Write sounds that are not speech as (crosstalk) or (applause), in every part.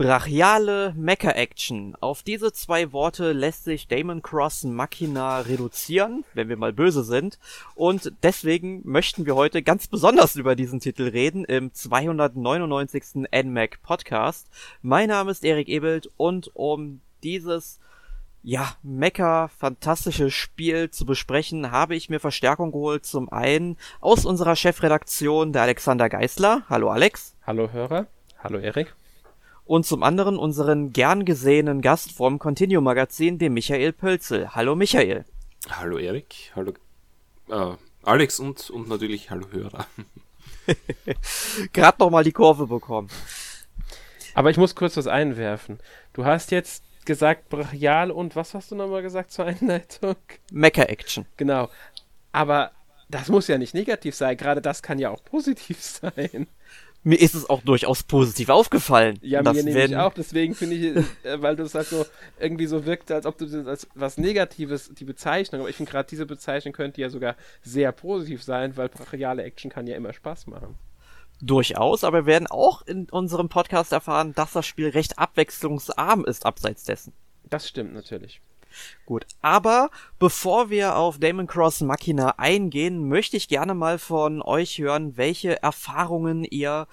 Brachiale Mecha-Action. Auf diese zwei Worte lässt sich Damon Cross Machina reduzieren, wenn wir mal böse sind. Und deswegen möchten wir heute ganz besonders über diesen Titel reden im 299. NMAC Podcast. Mein Name ist Erik Ebelt und um dieses ja, Mecha fantastische Spiel zu besprechen, habe ich mir Verstärkung geholt. Zum einen aus unserer Chefredaktion, der Alexander Geisler. Hallo Alex. Hallo Hörer. Hallo Erik und zum anderen unseren gern gesehenen Gast vom Continuum Magazin, dem Michael Pölzel. Hallo Michael. Hallo Erik, hallo äh, Alex und, und natürlich hallo Hörer. (laughs) Gerade noch mal die Kurve bekommen. Aber ich muss kurz was einwerfen. Du hast jetzt gesagt brachial und was hast du nochmal gesagt zur Einleitung? Mecha Action. Genau. Aber das muss ja nicht negativ sein. Gerade das kann ja auch positiv (laughs) sein mir ist es auch durchaus positiv aufgefallen. Ja, mir nämlich auch. Deswegen finde ich, äh, weil du es halt so irgendwie so wirkt, als ob du das als was Negatives, die Bezeichnung, aber ich finde gerade diese Bezeichnung könnte ja sogar sehr positiv sein, weil brachiale Action kann ja immer Spaß machen. Durchaus, aber wir werden auch in unserem Podcast erfahren, dass das Spiel recht abwechslungsarm ist abseits dessen. Das stimmt natürlich. Gut, aber bevor wir auf Damon Cross Machina eingehen, möchte ich gerne mal von euch hören, welche Erfahrungen ihr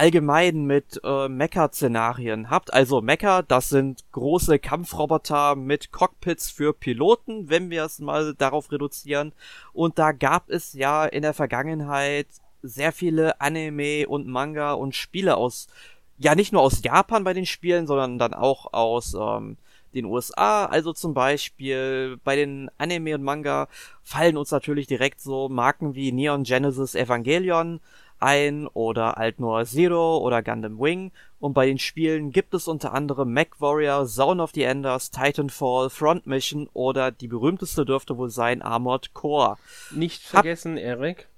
allgemein mit äh, Mecha-Szenarien habt. Also Mecha, das sind große Kampfroboter mit Cockpits für Piloten, wenn wir es mal darauf reduzieren. Und da gab es ja in der Vergangenheit sehr viele Anime und Manga und Spiele aus, ja nicht nur aus Japan bei den Spielen, sondern dann auch aus ähm, den USA. Also zum Beispiel bei den Anime und Manga fallen uns natürlich direkt so Marken wie Neon Genesis Evangelion ein oder Alt Noir Zero oder Gundam Wing. Und bei den Spielen gibt es unter anderem Mech Warrior, Zone of the Enders, Titanfall, Front Mission oder die berühmteste dürfte wohl sein Armored Core. Nicht vergessen, Hab Eric,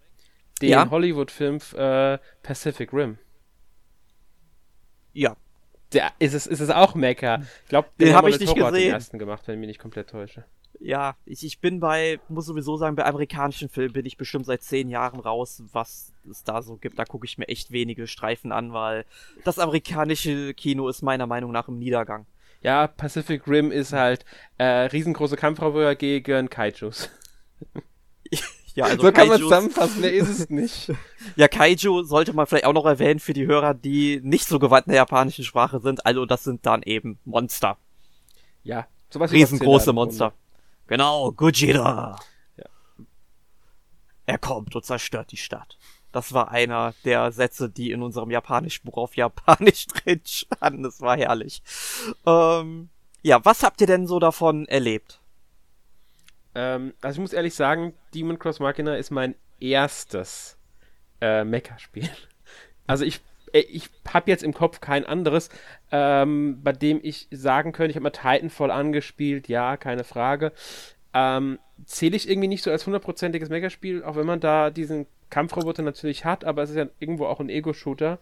den ja? Hollywood-Film äh, Pacific Rim. Ja, der, ist, es, ist es auch Mecha? Ich glaube, den, den habe ich nicht gesehen. den ersten gemacht, wenn ich mich nicht komplett täusche. Ja, ich, ich bin bei, muss sowieso sagen, bei amerikanischen Filmen bin ich bestimmt seit zehn Jahren raus, was es da so gibt. Da gucke ich mir echt wenige Streifen an, weil das amerikanische Kino ist meiner Meinung nach im Niedergang. Ja, Pacific Rim ist halt äh, riesengroße Kampfroboter gegen Kaijus. Ja, also so kann man zusammenfassen, mehr ist es nicht. (laughs) ja, Kaiju sollte man vielleicht auch noch erwähnen für die Hörer, die nicht so gewandt in der japanischen Sprache sind. Also das sind dann eben Monster. Ja, sowas Riesengroße Monster. Genau, Gojira. Ja. Er kommt und zerstört die Stadt. Das war einer der Sätze, die in unserem japanischen Buch auf Japanisch (laughs) drin standen. Das war herrlich. Ähm, ja, was habt ihr denn so davon erlebt? Ähm, also ich muss ehrlich sagen, Demon Cross Machina ist mein erstes äh, Mecha-Spiel. (laughs) Also ich, äh, ich habe jetzt im Kopf kein anderes, ähm, bei dem ich sagen könnte, ich habe mal Titanfall angespielt, ja, keine Frage. Ähm, Zähle ich irgendwie nicht so als hundertprozentiges Mecha-Spiel, auch wenn man da diesen Kampfroboter natürlich hat, aber es ist ja irgendwo auch ein Ego-Shooter.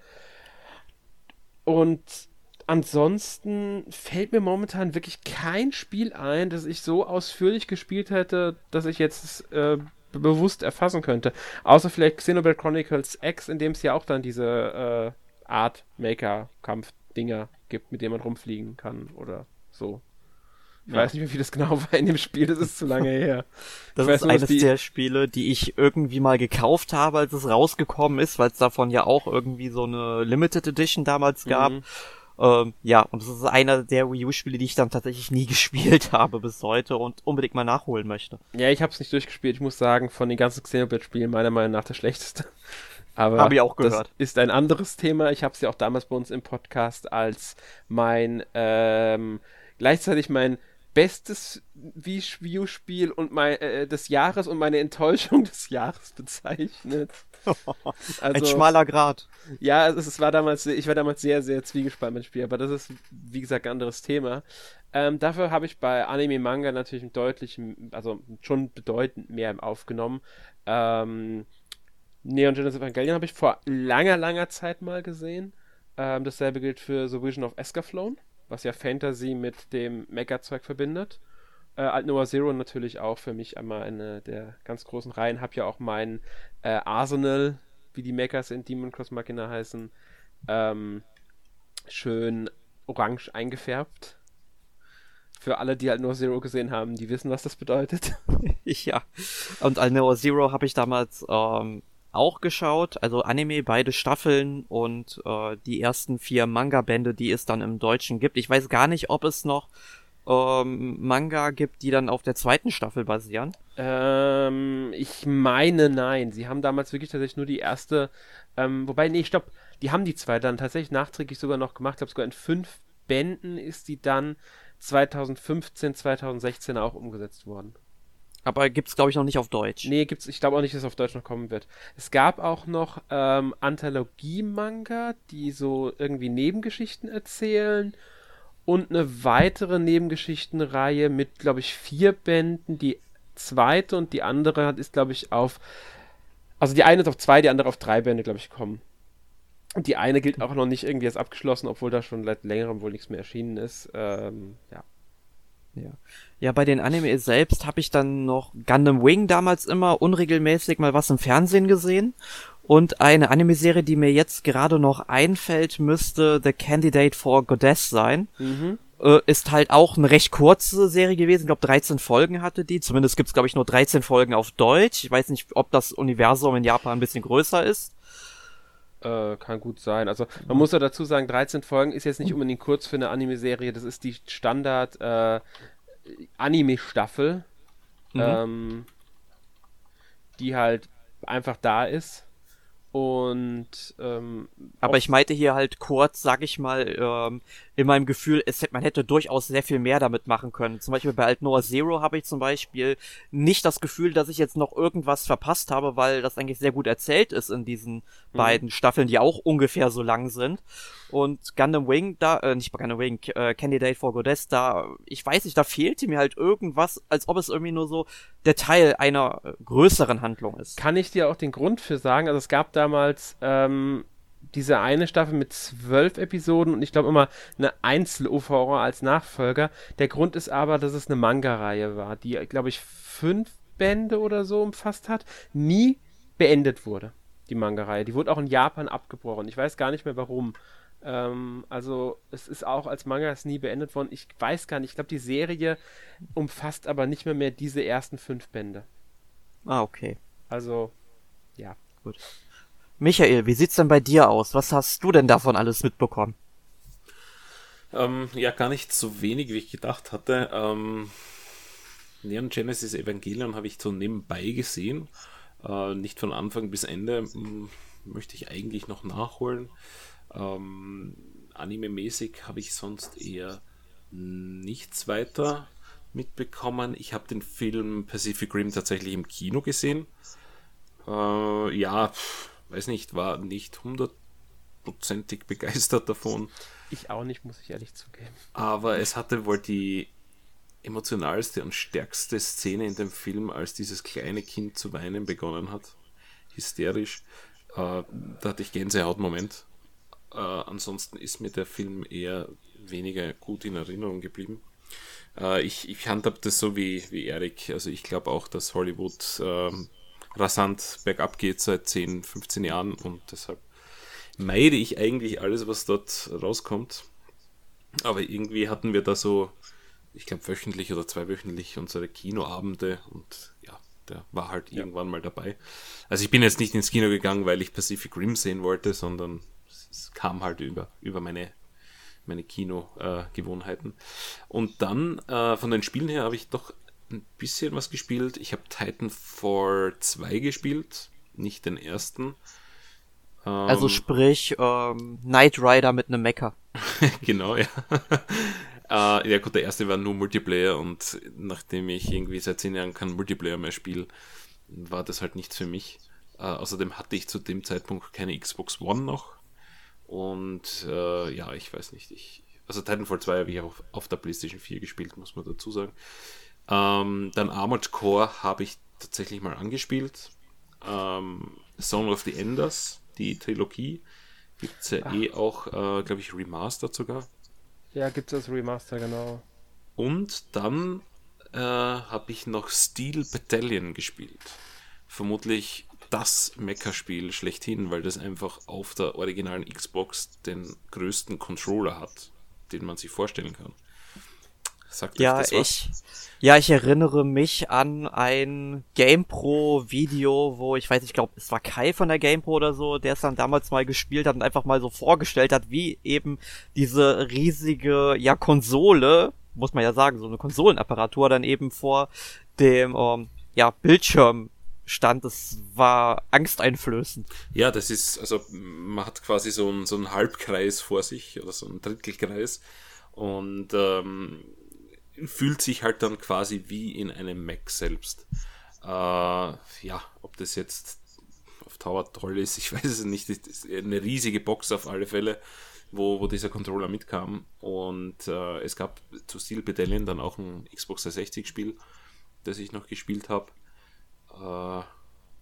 Und ansonsten fällt mir momentan wirklich kein Spiel ein, das ich so ausführlich gespielt hätte, dass ich jetzt äh, bewusst erfassen könnte. Außer vielleicht Xenoblade Chronicles X, in dem es ja auch dann diese äh, Art Maker-Kampf-Dinger gibt, mit denen man rumfliegen kann oder so. Ich ja. weiß nicht mehr, wie das genau war in dem Spiel, das ist zu lange her. Das ist nur, eines die... der Spiele, die ich irgendwie mal gekauft habe, als es rausgekommen ist, weil es davon ja auch irgendwie so eine Limited Edition damals gab. Mhm. Ähm, ja, und das ist einer der Wii U-Spiele, die ich dann tatsächlich nie (laughs) gespielt habe bis heute und unbedingt mal nachholen möchte. Ja, ich habe es nicht durchgespielt. Ich muss sagen, von den ganzen Xenoblade-Spielen meiner Meinung nach das schlechteste. (laughs) Aber habe ich auch gehört. Das ist ein anderes Thema. Ich habe es ja auch damals bei uns im Podcast als mein ähm, gleichzeitig mein bestes Wii U-Spiel und mein äh, des Jahres und meine Enttäuschung (laughs) des Jahres bezeichnet. (laughs) Also, ein schmaler Grad. Ja, es, war damals, ich war damals sehr, sehr zwiegespalten mit dem Spiel, aber das ist, wie gesagt, ein anderes Thema. Ähm, dafür habe ich bei Anime Manga natürlich deutlich, also schon bedeutend mehr aufgenommen. Ähm, Neon Genesis Evangelion habe ich vor langer, langer Zeit mal gesehen. Ähm, dasselbe gilt für The Vision of Escaflowne, was ja Fantasy mit dem Mega-Zeug verbindet. Äh, Alt Noah Zero natürlich auch für mich einmal eine der ganz großen Reihen. Hab ja auch mein äh, Arsenal, wie die Mechas in Demon Cross Machina heißen, ähm, schön orange eingefärbt. Für alle, die halt nur Zero gesehen haben, die wissen, was das bedeutet. (laughs) ja. Und Al Zero habe ich damals ähm, auch geschaut. Also Anime, beide Staffeln und äh, die ersten vier Manga-Bände, die es dann im Deutschen gibt. Ich weiß gar nicht, ob es noch ähm, Manga gibt, die dann auf der zweiten Staffel basieren. Ähm, ich meine nein. Sie haben damals wirklich tatsächlich nur die erste. Ähm, wobei, nee, stopp. Die haben die zwei dann tatsächlich nachträglich sogar noch gemacht. Ich glaube, sogar in fünf Bänden ist die dann 2015, 2016 auch umgesetzt worden. Aber gibt's glaube ich noch nicht auf Deutsch. Nee, gibt's, ich glaube auch nicht, dass es auf Deutsch noch kommen wird. Es gab auch noch ähm, Anthologie-Manga, die so irgendwie Nebengeschichten erzählen und eine weitere Nebengeschichtenreihe mit, glaube ich, vier Bänden. Die zweite und die andere ist, glaube ich, auf, also die eine ist auf zwei, die andere auf drei Bände, glaube ich, kommen. Und die eine gilt auch noch nicht irgendwie als abgeschlossen, obwohl da schon seit längerem wohl nichts mehr erschienen ist. Ähm, ja. Ja. Ja, bei den Anime selbst habe ich dann noch Gundam Wing damals immer unregelmäßig mal was im Fernsehen gesehen. Und eine Anime-Serie, die mir jetzt gerade noch einfällt, müsste The Candidate for Goddess sein. Mhm. Äh, ist halt auch eine recht kurze Serie gewesen. Ich glaube, 13 Folgen hatte die. Zumindest gibt's glaube ich, nur 13 Folgen auf Deutsch. Ich weiß nicht, ob das Universum in Japan ein bisschen größer ist. Äh, kann gut sein. Also man muss ja dazu sagen, 13 Folgen ist jetzt nicht unbedingt kurz für eine Anime-Serie. Das ist die Standard äh, Anime-Staffel, mhm. ähm, die halt einfach da ist. Und ähm, aber ich meinte hier halt kurz, sag ich mal, ähm, in meinem Gefühl, es, man hätte durchaus sehr viel mehr damit machen können. Zum Beispiel bei Alt Noah Zero habe ich zum Beispiel nicht das Gefühl, dass ich jetzt noch irgendwas verpasst habe, weil das eigentlich sehr gut erzählt ist in diesen mhm. beiden Staffeln, die auch ungefähr so lang sind. Und Gundam Wing, da, äh, nicht Gundam Wing, äh, Candidate for Goddess, da, ich weiß nicht, da fehlte mir halt irgendwas, als ob es irgendwie nur so der Teil einer äh, größeren Handlung ist. Kann ich dir auch den Grund für sagen? Also es gab damals ähm, diese eine Staffel mit zwölf Episoden und ich glaube immer eine Einzel-OVA als Nachfolger. Der Grund ist aber, dass es eine Manga-Reihe war, die, glaube ich, fünf Bände oder so umfasst hat, nie beendet wurde, die Manga-Reihe. Die wurde auch in Japan abgebrochen. Ich weiß gar nicht mehr warum. Ähm, also es ist auch als Manga nie beendet worden. Ich weiß gar nicht. Ich glaube, die Serie umfasst aber nicht mehr mehr diese ersten fünf Bände. Ah, okay. Also, ja. Gut. Michael, wie sieht's denn bei dir aus? Was hast du denn davon alles mitbekommen? Ähm, ja, gar nicht so wenig, wie ich gedacht hatte. Ähm, Neon Genesis Evangelion habe ich so nebenbei gesehen. Äh, nicht von Anfang bis Ende. Hm, möchte ich eigentlich noch nachholen. Ähm, Anime-mäßig habe ich sonst eher nichts weiter mitbekommen. Ich habe den Film Pacific Rim tatsächlich im Kino gesehen. Äh, ja, pff, weiß nicht, war nicht hundertprozentig begeistert davon. Ich auch nicht, muss ich ehrlich zugeben. Aber es hatte wohl die emotionalste und stärkste Szene in dem Film, als dieses kleine Kind zu weinen begonnen hat. Hysterisch. Äh, da hatte ich Gänsehaut-Moment. Äh, ansonsten ist mir der Film eher weniger gut in Erinnerung geblieben. Äh, ich ich handhab das so wie, wie Erik. Also ich glaube auch, dass Hollywood ähm, rasant bergab geht seit 10, 15 Jahren und deshalb meide ich eigentlich alles, was dort rauskommt. Aber irgendwie hatten wir da so, ich glaube, wöchentlich oder zweiwöchentlich unsere Kinoabende und ja, der war halt ja. irgendwann mal dabei. Also ich bin jetzt nicht ins Kino gegangen, weil ich Pacific Rim sehen wollte, sondern es kam halt über, über meine, meine Kino-Gewohnheiten. Äh, und dann äh, von den Spielen her habe ich doch ein bisschen was gespielt. Ich habe Titanfall 2 gespielt, nicht den ersten. Ähm, also sprich ähm, Knight Rider mit einem Mecha. (laughs) genau, ja. (laughs) äh, ja gut, der erste war nur Multiplayer und nachdem ich irgendwie seit 10 Jahren kein Multiplayer mehr spiele, war das halt nichts für mich. Äh, außerdem hatte ich zu dem Zeitpunkt keine Xbox One noch. Und äh, ja, ich weiß nicht. Ich, also Titanfall 2 habe ich auch auf der PlayStation 4 gespielt, muss man dazu sagen. Ähm, dann Armored Core habe ich tatsächlich mal angespielt. Ähm, Song of the Enders, die Trilogie, gibt es ja Ach. eh auch, äh, glaube ich, remastered sogar. Ja, gibt es Remaster, genau. Und dann äh, habe ich noch Steel Battalion gespielt. Vermutlich das Mecha-Spiel schlechthin, weil das einfach auf der originalen Xbox den größten Controller hat. den man sich vorstellen kann. Sagt ja, ich, ja, ich erinnere mich an ein GamePro-Video, wo ich weiß, ich glaube, es war Kai von der GamePro oder so, der es dann damals mal gespielt hat und einfach mal so vorgestellt hat, wie eben diese riesige, ja, Konsole, muss man ja sagen, so eine Konsolenapparatur dann eben vor dem, ähm, ja, Bildschirm stand, das war angsteinflößend. Ja, das ist, also man hat quasi so einen, so einen Halbkreis vor sich oder so einen Drittelkreis und ähm, fühlt sich halt dann quasi wie in einem Mac selbst. Äh, ja, ob das jetzt auf Tower toll ist, ich (laughs) weiß es nicht. Eine riesige Box auf alle Fälle, wo, wo dieser Controller mitkam. Und äh, es gab zu Steel Battalion dann auch ein Xbox 360 Spiel, das ich noch gespielt habe. Äh,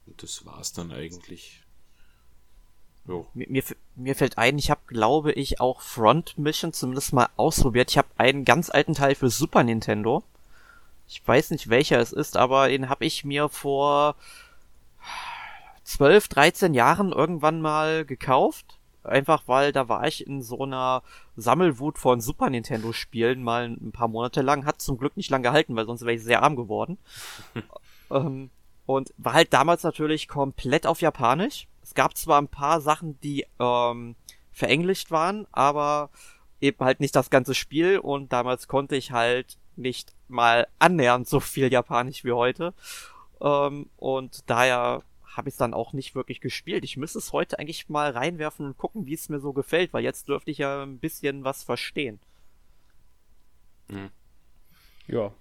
und das war es dann eigentlich. Jo. Mir, mir fällt ein, ich habe, glaube ich, auch Front Mission zumindest mal ausprobiert. Ich habe einen ganz alten Teil für Super Nintendo. Ich weiß nicht, welcher es ist, aber den habe ich mir vor 12, 13 Jahren irgendwann mal gekauft. Einfach weil da war ich in so einer Sammelwut von Super Nintendo Spielen mal ein paar Monate lang. Hat zum Glück nicht lang gehalten, weil sonst wäre ich sehr arm geworden. (laughs) ähm, und war halt damals natürlich komplett auf Japanisch. Es gab zwar ein paar Sachen, die ähm, verenglischt waren, aber eben halt nicht das ganze Spiel und damals konnte ich halt nicht mal annähernd so viel Japanisch wie heute. Ähm, und daher habe ich es dann auch nicht wirklich gespielt. Ich müsste es heute eigentlich mal reinwerfen und gucken, wie es mir so gefällt, weil jetzt dürfte ich ja ein bisschen was verstehen. Mhm. Ja.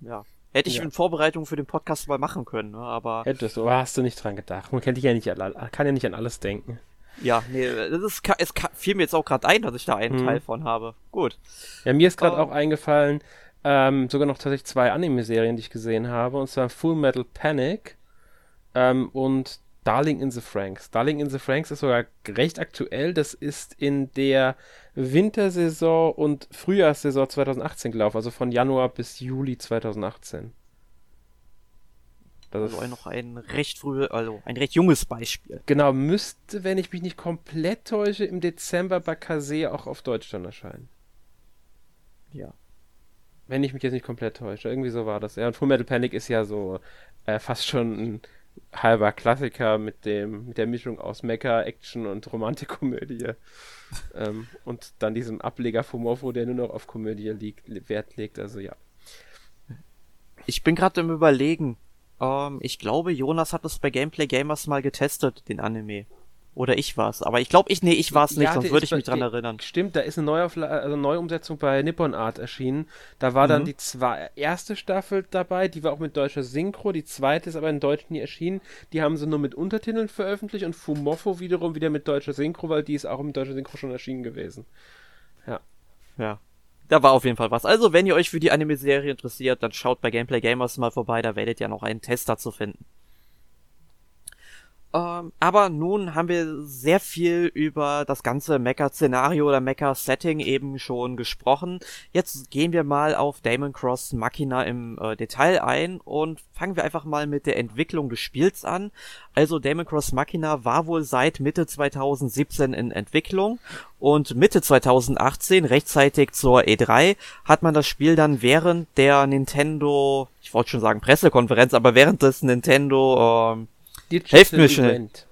Ja. Hätte ich ja. in Vorbereitung für den Podcast mal machen können, ne? aber. Hättest du, aber hast du nicht dran gedacht. Man kennt ja nicht, kann ja nicht an alles denken. Ja, nee, das ist, es fiel mir jetzt auch gerade ein, dass ich da einen hm. Teil von habe. Gut. Ja, mir ist gerade uh, auch eingefallen, ähm, sogar noch tatsächlich zwei Anime-Serien, die ich gesehen habe, und zwar Full Metal Panic ähm, und Darling in the Franks. Darling in the Franks ist sogar recht aktuell. Das ist in der Wintersaison und Frühjahrssaison 2018 gelaufen, also von Januar bis Juli 2018. Das also ist noch ein recht früh, also ein recht junges Beispiel. Genau, müsste, wenn ich mich nicht komplett täusche, im Dezember bei Kase auch auf Deutsch dann erscheinen. Ja. Wenn ich mich jetzt nicht komplett täusche, irgendwie so war das. Ja, und Full Metal Panic ist ja so äh, fast schon ein halber Klassiker mit dem mit der Mischung aus Mecha, Action und Romantikkomödie. (laughs) ähm, und dann diesem Ableger Fumofo, der nur noch auf Komödie liegt, Wert legt. Also ja. Ich bin gerade im Überlegen. Ähm, ich glaube, Jonas hat es bei Gameplay Gamers mal getestet, den Anime. Oder ich war's. Aber ich glaube, ich, nee, ich war's nicht, ja, sonst würde ich mich dran erinnern. Stimmt, da ist eine Neuaufla also Neuumsetzung bei Nippon Art erschienen. Da war mhm. dann die zwei, erste Staffel dabei, die war auch mit deutscher Synchro, die zweite ist aber in Deutsch nie erschienen. Die haben sie nur mit Untertiteln veröffentlicht und Fumofo wiederum wieder mit deutscher Synchro, weil die ist auch mit deutscher Synchro schon erschienen gewesen. Ja. Ja. Da war auf jeden Fall was. Also, wenn ihr euch für die Anime-Serie interessiert, dann schaut bei Gameplay Gamers mal vorbei, da werdet ihr noch einen Tester zu finden. Ähm, aber nun haben wir sehr viel über das ganze Mecha-Szenario oder Mecha-Setting eben schon gesprochen. Jetzt gehen wir mal auf Damon Cross Machina im äh, Detail ein und fangen wir einfach mal mit der Entwicklung des Spiels an. Also Damon Cross Machina war wohl seit Mitte 2017 in Entwicklung und Mitte 2018, rechtzeitig zur E3, hat man das Spiel dann während der Nintendo, ich wollte schon sagen Pressekonferenz, aber während des Nintendo ähm, Digital Helft mir schnell. Event.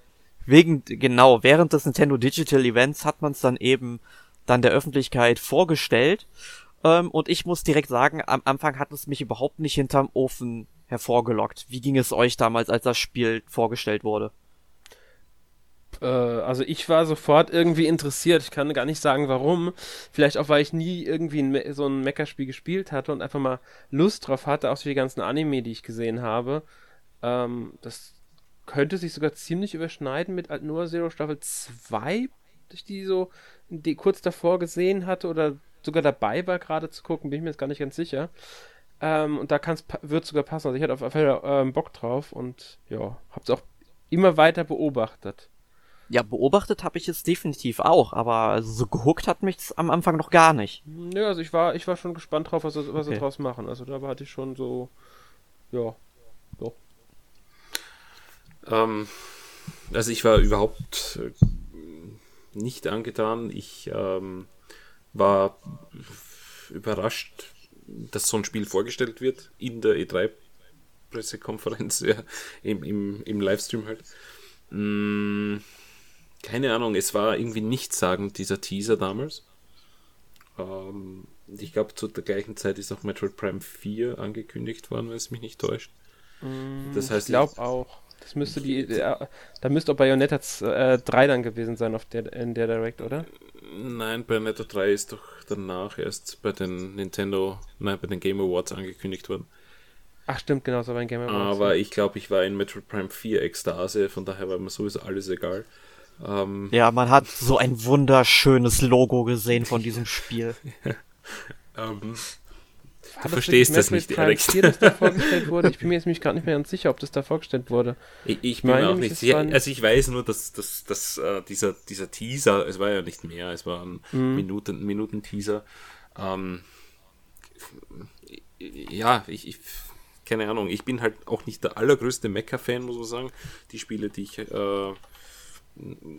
Wegen, genau, während des Nintendo Digital Events hat man es dann eben dann der Öffentlichkeit vorgestellt. Ähm, und ich muss direkt sagen, am Anfang hat es mich überhaupt nicht hinterm Ofen hervorgelockt. Wie ging es euch damals, als das Spiel vorgestellt wurde? Äh, also ich war sofort irgendwie interessiert. Ich kann gar nicht sagen, warum. Vielleicht auch, weil ich nie irgendwie ein, so ein Mecha-Spiel gespielt hatte und einfach mal Lust drauf hatte, auch für die ganzen Anime, die ich gesehen habe. Ähm, das könnte sich sogar ziemlich überschneiden mit Alt Zero Staffel 2, ich die so die kurz davor gesehen hatte oder sogar dabei war, gerade zu gucken, bin ich mir jetzt gar nicht ganz sicher. Ähm, und da wird sogar passen. Also ich hatte auf jeden Fall ähm, Bock drauf und ja, hab's auch immer weiter beobachtet. Ja, beobachtet habe ich es definitiv auch, aber so gehuckt hat mich am Anfang noch gar nicht. Ja, also ich war, ich war schon gespannt drauf, was, was okay. sie draus machen. Also da hatte ich schon so, ja. Ähm, also ich war überhaupt äh, nicht angetan. Ich ähm, war überrascht, dass so ein Spiel vorgestellt wird in der E3-Pressekonferenz, (laughs) ja, im, im, im Livestream halt. Hm, keine Ahnung, es war irgendwie nichtssagend, dieser Teaser damals. Ähm, ich glaube, zu der gleichen Zeit ist auch Metroid Prime 4 angekündigt worden, wenn es mich nicht täuscht. Das heißt, ich glaube auch. Das müsste die, äh, da müsste auch Bayonetta äh, 3 dann gewesen sein auf der, in der Direct, oder? Nein, Bayonetta 3 ist doch danach erst bei den Nintendo, nein, bei den Game Awards angekündigt worden. Ach stimmt, genau, so bei den Game Awards. Aber ich glaube, ich war in Metroid Prime 4 Ekstase, von daher war mir sowieso alles egal. Ähm, ja, man hat so ein wunderschönes Logo gesehen von diesem (laughs) Spiel. ähm, du verstehst das nicht direkt. 4, das da (laughs) vorgestellt wurde? Ich bin mir jetzt nämlich gerade nicht mehr ganz sicher, ob das da vorgestellt wurde. Ich, ich bin mir auch nicht sicher. Also ich weiß nur, dass, dass, dass uh, dieser, dieser Teaser, es war ja nicht mehr, es war ein mhm. Minuten, Minuten-Teaser. Ähm, ja, ich, ich, keine Ahnung, ich bin halt auch nicht der allergrößte Mecha-Fan, muss man sagen. Die Spiele, die ich äh,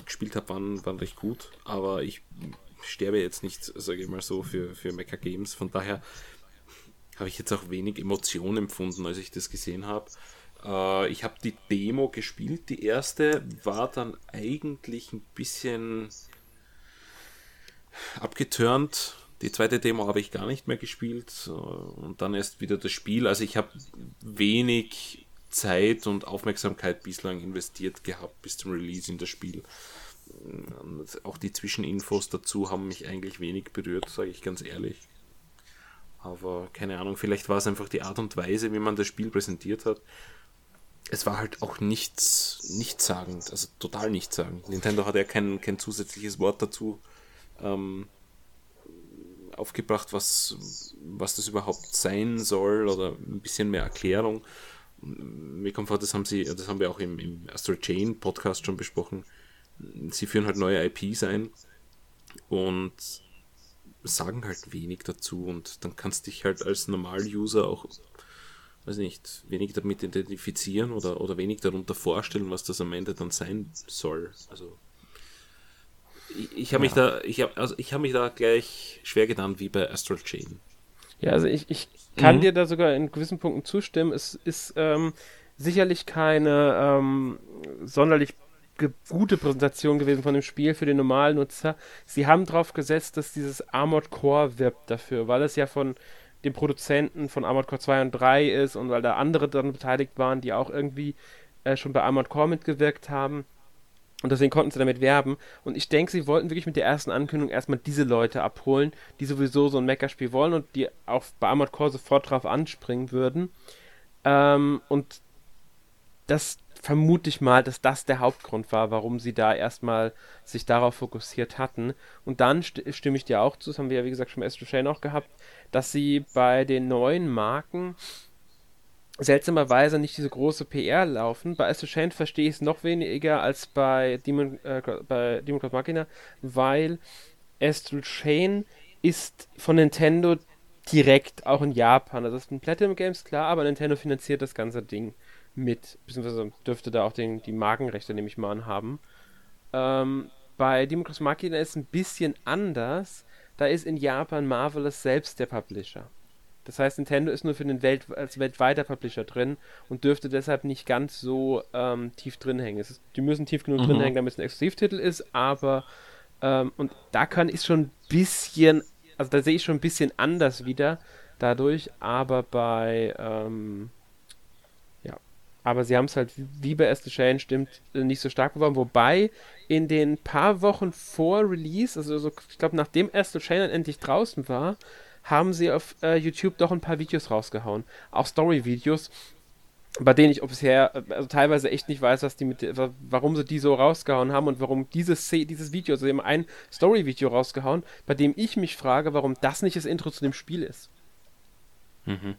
gespielt habe, waren, waren recht gut, aber ich sterbe jetzt nicht, sage ich mal so, für, für Mecha Games. Von daher habe ich jetzt auch wenig Emotion empfunden, als ich das gesehen habe. Äh, ich habe die Demo gespielt, die erste war dann eigentlich ein bisschen abgeturnt. Die zweite Demo habe ich gar nicht mehr gespielt äh, und dann erst wieder das Spiel. Also ich habe wenig Zeit und Aufmerksamkeit bislang investiert gehabt bis zum Release in das Spiel. Und auch die Zwischeninfos dazu haben mich eigentlich wenig berührt, sage ich ganz ehrlich. Aber keine Ahnung, vielleicht war es einfach die Art und Weise, wie man das Spiel präsentiert hat. Es war halt auch nichts, nichtssagend, also total nichtssagend. Nintendo hat ja kein, kein zusätzliches Wort dazu ähm, aufgebracht, was, was das überhaupt sein soll oder ein bisschen mehr Erklärung. Mir kommt vor, das haben sie, das haben wir auch im, im Astral Chain Podcast schon besprochen. Sie führen halt neue IPs ein und sagen halt wenig dazu und dann kannst du dich halt als Normal-User auch, weiß nicht, wenig damit identifizieren oder, oder wenig darunter vorstellen, was das am Ende dann sein soll. Also ich, ich habe ja. mich da, ich habe also ich habe mich da gleich schwer getan wie bei Astral Chain. Ja, also ich, ich kann mhm. dir da sogar in gewissen Punkten zustimmen. Es ist ähm, sicherlich keine ähm, sonderlich gute Präsentation gewesen von dem Spiel für den normalen Nutzer. Sie haben darauf gesetzt, dass dieses Armored Core wirbt dafür, weil es ja von den Produzenten von Armored Core 2 und 3 ist und weil da andere dann beteiligt waren, die auch irgendwie äh, schon bei Armored Core mitgewirkt haben. Und deswegen konnten sie damit werben. Und ich denke, sie wollten wirklich mit der ersten Ankündigung erstmal diese Leute abholen, die sowieso so ein Mecha-Spiel wollen und die auch bei Armored Core sofort drauf anspringen würden. Ähm, und das vermute ich mal, dass das der Hauptgrund war, warum sie da erstmal sich darauf fokussiert hatten. Und dann st stimme ich dir auch zu, das haben wir ja wie gesagt schon bei Astro Chain auch gehabt, dass sie bei den neuen Marken seltsamerweise nicht diese große PR laufen. Bei Astro Chain verstehe ich es noch weniger als bei Demon, äh, bei Demon Cross Machina, weil Astral Chain ist von Nintendo direkt auch in Japan. Also das sind Platinum Games, klar, aber Nintendo finanziert das ganze Ding mit, beziehungsweise dürfte da auch den, die Markenrechte, nehme ich mal an, haben. Ähm, bei Democracy Machina ist es ein bisschen anders. Da ist in Japan Marvelous selbst der Publisher. Das heißt, Nintendo ist nur für den Welt als weltweiter Publisher drin und dürfte deshalb nicht ganz so ähm, tief drin hängen. Ist, die müssen tief genug mhm. drin hängen, damit es ein Exklusivtitel ist, aber ähm, und da kann ich schon ein bisschen, also da sehe ich schon ein bisschen anders wieder dadurch, aber bei ähm, aber sie haben es halt wie bei Esther Shane stimmt nicht so stark beworben. Wobei in den paar Wochen vor Release, also so, ich glaube nachdem Esther Shane endlich draußen war, haben sie auf äh, YouTube doch ein paar Videos rausgehauen. Auch Story-Videos, bei denen ich bisher also teilweise echt nicht weiß, was die mit, warum sie die so rausgehauen haben und warum dieses, dieses Video, also sie haben ein Story-Video rausgehauen, bei dem ich mich frage, warum das nicht das Intro zu dem Spiel ist. Mhm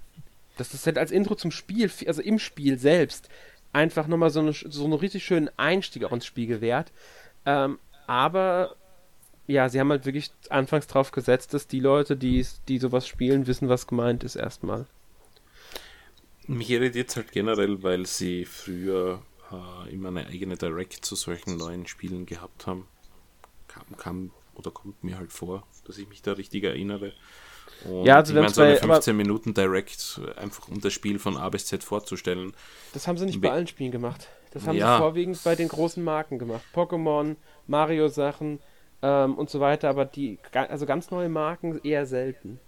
dass das halt als Intro zum Spiel, also im Spiel selbst, einfach nochmal so, eine, so einen richtig schönen Einstieg auch ins Spiel gewährt. Ähm, aber ja, sie haben halt wirklich anfangs drauf gesetzt, dass die Leute, die, die sowas spielen, wissen, was gemeint ist erstmal. Mich irritiert es halt generell, weil sie früher äh, immer eine eigene Direct zu solchen neuen Spielen gehabt haben. Kam, kam oder kommt mir halt vor, dass ich mich da richtig erinnere. Und Ja, also ich wenn meine, so eine zwei- aber- 15 Minuten Direct, einfach um das Spiel von A bis Z vorzustellen. Das haben sie nicht Be- bei allen Spielen gemacht. Das haben Ja. sie vorwiegend bei den großen Marken gemacht. Pokémon, Mario-Sachen ähm, und so weiter, aber die, also ganz neue Marken eher selten.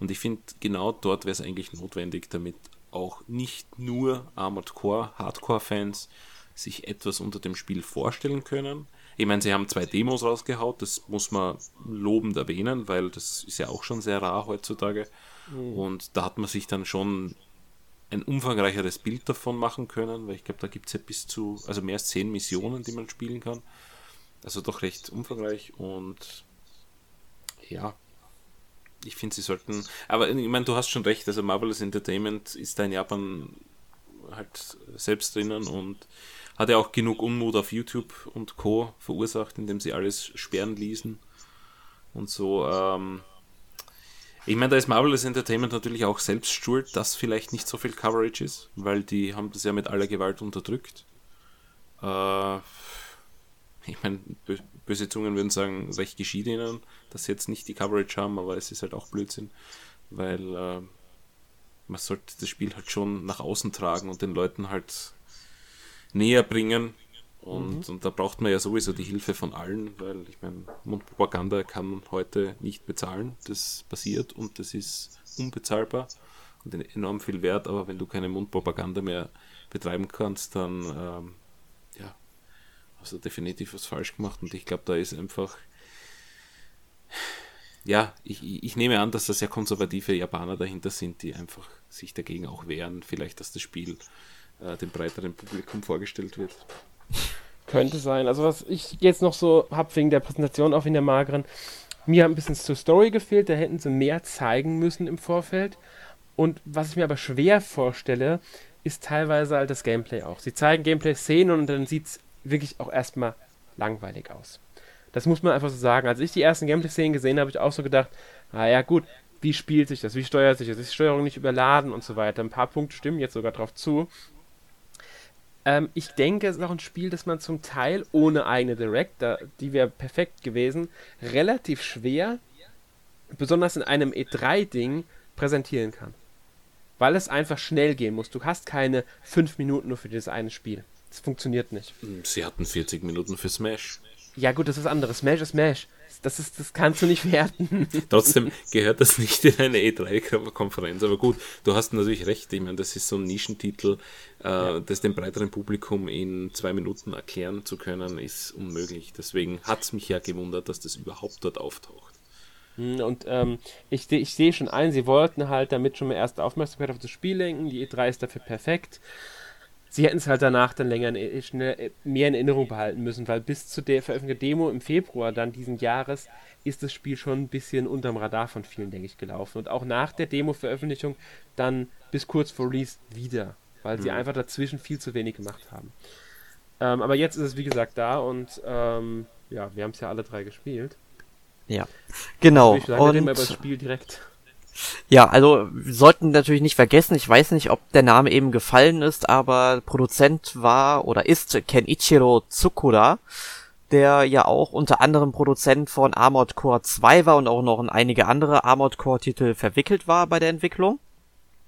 Und ich finde, genau dort wäre es eigentlich notwendig, damit auch nicht nur Armored Core, Hardcore-Fans sich etwas unter dem Spiel vorstellen können. Ich meine, sie haben zwei Demos rausgehaut, das muss man lobend erwähnen, weil das ist ja auch schon sehr rar heutzutage. Und da hat man sich dann schon ein umfangreicheres Bild davon machen können, weil ich glaube, da gibt es ja bis zu, also mehr als zehn Missionen, die man spielen kann. Also doch recht umfangreich und ja, ich finde, sie sollten. Aber ich meine, du hast schon recht, also Marvelous Entertainment ist da in Japan halt selbst drinnen und hat ja auch genug Unmut auf YouTube und Co. verursacht, indem sie alles sperren ließen und so. Ähm, ich meine, da ist Marvelous Entertainment natürlich auch selbst schuld, dass vielleicht nicht so viel Coverage ist, weil die haben das ja mit aller Gewalt unterdrückt. Äh, ich meine, bö- böse Zungen würden sagen, recht geschieht ihnen, dass sie jetzt nicht die Coverage haben, aber es ist halt auch Blödsinn, weil äh, man sollte das Spiel halt schon nach außen tragen und den Leuten halt näher bringen. Und, und da braucht man ja sowieso die Hilfe von allen, weil ich meine, Mundpropaganda kann man heute nicht bezahlen. Das passiert und das ist unbezahlbar und enorm viel wert, aber wenn du keine Mundpropaganda mehr betreiben kannst, dann ähm, ja, hast du definitiv was falsch gemacht und ich glaube, da ist einfach ja, ich ich nehme an, dass da sehr konservative Japaner dahinter sind, die einfach sich dagegen auch wehren, vielleicht, dass das Spiel äh, dem breiteren Publikum vorgestellt wird. Könnte sein. Also was ich jetzt noch so habe wegen der Präsentation, auch in der mageren, mir hat ein bisschen zur Story gefehlt, da hätten sie mehr zeigen müssen im Vorfeld. Und was ich mir aber schwer vorstelle, ist teilweise halt das Gameplay auch. Sie zeigen Gameplay-Szenen und dann sieht es wirklich auch erstmal langweilig aus. Das muss man einfach so sagen. Als ich die ersten Gameplay-Szenen gesehen habe, habe ich auch so gedacht, naja gut, wie spielt sich das, wie steuert sich das, ist die Steuerung nicht überladen und so weiter. Ein paar Punkte stimmen jetzt sogar drauf zu. Ähm, ich denke, es ist auch ein Spiel, das man zum Teil ohne eigene Direct, da, die wäre perfekt gewesen, relativ schwer, besonders in einem E3-Ding, präsentieren kann. Weil es einfach schnell gehen muss. Du hast keine fünf Minuten nur für dieses eine Spiel. Das funktioniert nicht. Sie hatten 40 Minuten für Smash. Ja gut, das ist anderes. Smash ist Smash. Das, ist, das kannst du nicht werten. (laughs) Trotzdem gehört das nicht in eine E3-Konferenz. Aber gut, du hast natürlich recht. Ich meine, das ist so ein Nischentitel, äh, das dem breiteren Publikum in zwei Minuten erklären zu können, ist unmöglich. Deswegen hat es mich ja gewundert, dass das überhaupt dort auftaucht. Hm, Und ähm, ich, ich sehe schon ein, sie wollten halt damit schon mal erste Aufmerksamkeit auf das Spiel lenken. Die E3 ist dafür perfekt. Sie hätten es halt danach dann länger, in, schnell, mehr in Erinnerung behalten müssen, weil bis zu der veröffentlichten Demo im Februar dann diesen Jahres ist das Spiel schon ein bisschen unterm Radar von vielen, denke ich, gelaufen. Und auch nach der Demo-Veröffentlichung dann bis kurz vor Release wieder, weil sie einfach dazwischen viel zu wenig gemacht haben. Ähm, aber jetzt ist es, wie gesagt, da und ähm, ja, wir haben es ja alle drei gespielt. Ja, genau. Ich wir reden Und mal über das Spiel direkt. Ja, also wir sollten natürlich nicht vergessen, ich weiß nicht, ob der Name eben gefallen ist, aber Produzent war oder ist Kenichiro Tsukura, der ja auch unter anderem Produzent von Armored Core 2 war und auch noch in einige andere Armored Core Titel verwickelt war bei der Entwicklung.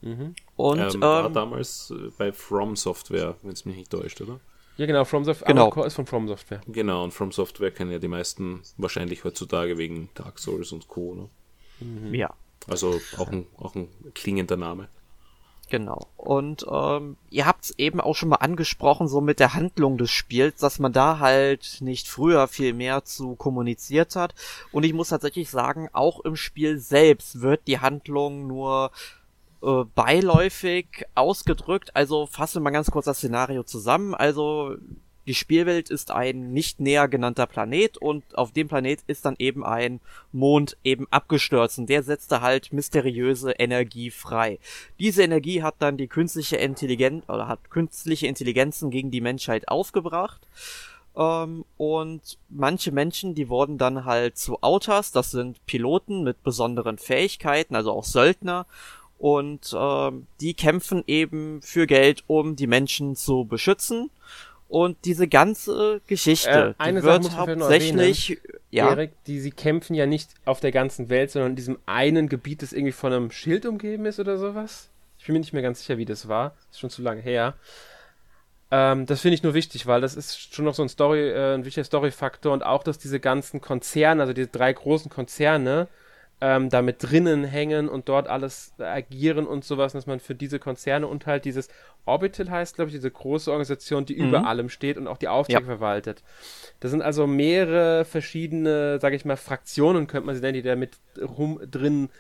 Mhm. Und ähm, war ähm, damals äh, bei From Software, wenn es mich nicht täuscht, oder? Ja, genau, From Software. Genau. Armored Core ist von From Software. Genau, und From Software kennen ja die meisten wahrscheinlich heutzutage wegen Dark Souls und Co. Ne? ja. Also auch ein, auch ein klingender Name. Genau. Und ähm, ihr habt es eben auch schon mal angesprochen, so mit der Handlung des Spiels, dass man da halt nicht früher viel mehr zu kommuniziert hat. Und ich muss tatsächlich sagen, auch im Spiel selbst wird die Handlung nur äh, beiläufig ausgedrückt. Also fassen wir mal ganz kurz das Szenario zusammen. Also die Spielwelt ist ein nicht näher genannter Planet und auf dem Planet ist dann eben ein Mond eben abgestürzt und der setzte halt mysteriöse Energie frei. Diese Energie hat dann die künstliche Intelligenz oder hat künstliche Intelligenzen gegen die Menschheit aufgebracht. Ähm, und manche Menschen, die wurden dann halt zu Autas, das sind Piloten mit besonderen Fähigkeiten, also auch Söldner. Und ähm, die kämpfen eben für Geld, um die Menschen zu beschützen. Und diese ganze Geschichte, Äh, eine die Sache wird hauptsächlich, ja, Erik, die, sie kämpfen ja nicht auf der ganzen Welt, sondern in diesem einen Gebiet, das irgendwie von einem Schild umgeben ist oder sowas. Ich bin mir nicht mehr ganz sicher, wie das war. Ist schon zu lange her. Ähm, das finde ich nur wichtig, weil das ist schon noch so ein Story, äh, ein wichtiger Story-Faktor und auch, dass diese ganzen Konzerne, also diese drei großen Konzerne, ähm, da mit drinnen hängen und dort alles agieren und sowas, dass man für diese Konzerne und halt dieses Orbital heißt, glaube ich, diese große Organisation, die Mhm. über allem steht und auch die Aufträge verwaltet. Das sind also mehrere verschiedene, sage ich mal, Fraktionen, könnte man sie nennen, die da mit rum drin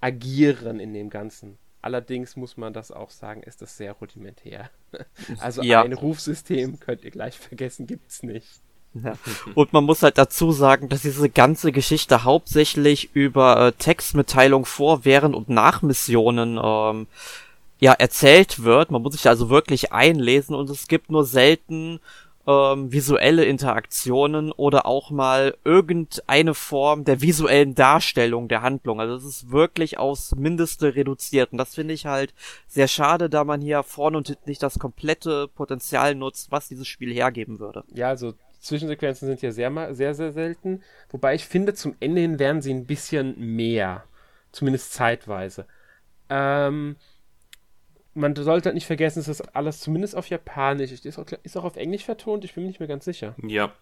agieren in dem Ganzen. Allerdings muss man das auch sagen, ist das sehr rudimentär. (laughs) Also Ja. ein Rufsystem könnt ihr gleich vergessen, gibt's nicht. Ja. (laughs) Und man muss halt dazu sagen, dass diese ganze Geschichte hauptsächlich über äh, Textmitteilung vor, während und nach Missionen ähm, ja erzählt wird. Man muss sich also wirklich einlesen und es gibt nur selten ähm, visuelle Interaktionen oder auch mal irgendeine Form der visuellen Darstellung der Handlung. Also es ist wirklich aufs Mindeste reduziert und das finde ich halt sehr schade, da man hier vorne und hinten nicht das komplette Potenzial nutzt, was dieses Spiel hergeben würde. Ja, also Zwischensequenzen sind ja sehr, sehr, sehr selten. Wobei ich finde, zum Ende hin werden sie ein bisschen mehr. Zumindest zeitweise. Ähm, man sollte halt nicht vergessen, dass das alles zumindest auf Japanisch ist. Ist auch, ist auch auf Englisch vertont? Ich bin mir nicht mehr ganz sicher. Ja,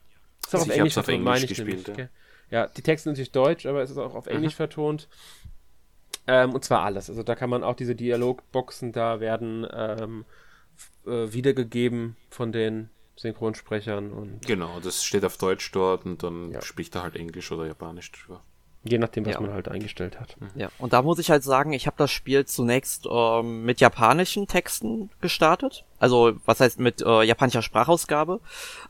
Ist auch Also auf ich Englisch vertont, Englisch meine ich gespielt, nämlich. ja. Ja, die Texte sind natürlich deutsch, aber es ist auch auf Englisch vertont. Ähm, und zwar alles. Also da kann man auch diese Dialogboxen da werden ähm, äh, wiedergegeben von den Synchronsprechern und genau, das steht auf Deutsch dort und dann Ja. spricht er halt Englisch oder Japanisch drüber. je nachdem, was Ja. man halt eingestellt hat. Ja, und da muss ich halt sagen, ich habe das Spiel zunächst ähm, mit japanischen Texten gestartet. Also, was heißt mit äh, japanischer Sprachausgabe.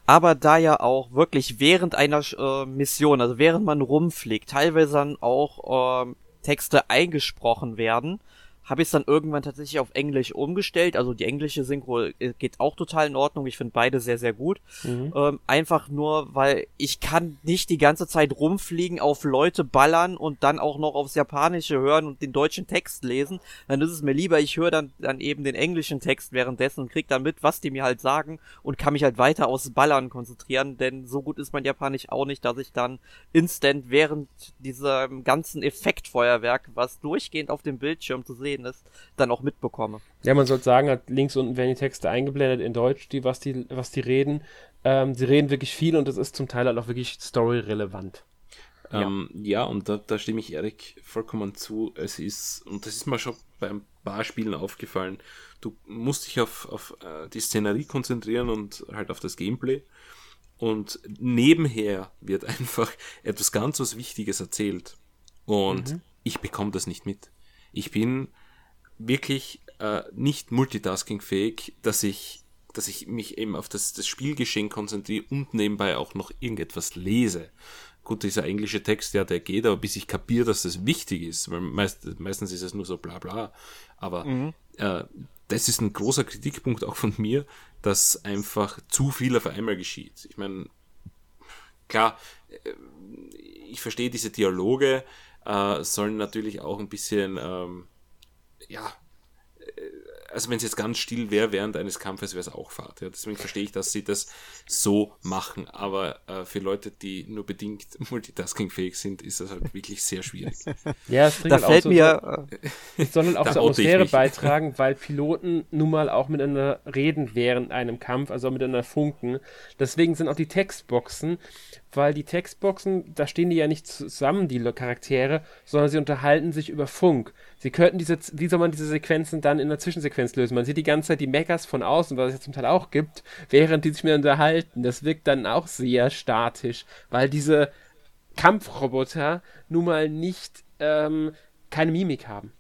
Aber da ja auch wirklich während einer äh, Mission, also während man rumfliegt, teilweise dann auch ähm, Texte eingesprochen werden, habe ich es dann irgendwann tatsächlich auf Englisch umgestellt. Also die englische Synchro äh, geht auch total in Ordnung. Ich finde beide sehr, sehr gut. Ähm, einfach nur, weil ich kann nicht die ganze Zeit rumfliegen, auf Leute ballern und dann auch noch aufs Japanische hören und den deutschen Text lesen. Dann ist es mir lieber, ich höre dann, dann eben den englischen Text währenddessen und krieg dann mit, was die mir halt sagen und kann mich halt weiter aufs Ballern konzentrieren, denn so gut ist mein Japanisch auch nicht, dass ich dann instant während diesem ganzen Effektfeuerwerk, was durchgehend auf dem Bildschirm zu sehen ist, dann auch mitbekomme. Ja, man sollte sagen, links unten werden die Texte eingeblendet in Deutsch, die, was die, was die reden. Ähm, sie reden wirklich viel und es ist zum Teil halt auch wirklich storyrelevant. Ja, ähm, ja und da, da stimme ich Erik vollkommen zu. Es ist, und das ist mir schon bei ein paar Spielen aufgefallen, du musst dich auf, auf die Szenerie konzentrieren und halt auf das Gameplay. Und nebenher wird einfach etwas ganz was Wichtiges erzählt. Und ich bekomme das nicht mit. Ich bin wirklich äh, nicht multitaskingfähig, dass ich, dass ich mich eben auf das, das Spielgeschehen konzentriere und nebenbei auch noch irgendetwas lese. Gut, dieser englische Text, ja, der geht, aber bis ich kapiere, dass das wichtig ist, weil meist, meistens ist es nur so bla bla. Aber äh, das ist ein großer Kritikpunkt auch von mir, dass einfach zu viel auf einmal geschieht. Ich meine, klar, äh, ich verstehe diese Dialoge, äh, sollen natürlich auch ein bisschen, ähm, ja, äh, also wenn es jetzt ganz still wäre während eines Kampfes, wäre es auch Fahrt. Ja. Deswegen verstehe ich, dass sie das so machen. Aber äh, für Leute, die nur bedingt (laughs) multitaskingfähig sind, ist das halt wirklich sehr schwierig. Ja, es Da halt auch fällt so, mir, äh, Es soll halt auch zur Atmosphäre beitragen, weil Piloten nun mal auch miteinander reden während einem Kampf, also miteinander funken. Deswegen sind auch die Textboxen, weil die Textboxen, da stehen die ja nicht zusammen, die Charaktere, sondern sie unterhalten sich über Funk. Sie könnten diese, wie soll man diese Sequenzen dann in der Zwischensequenz lösen? Man sieht die ganze Zeit die Mechas von außen, was es ja zum Teil auch gibt, während die sich miteinander unterhalten. Das wirkt dann auch sehr statisch, weil diese Kampfroboter nun mal nicht ähm, keine Mimik haben.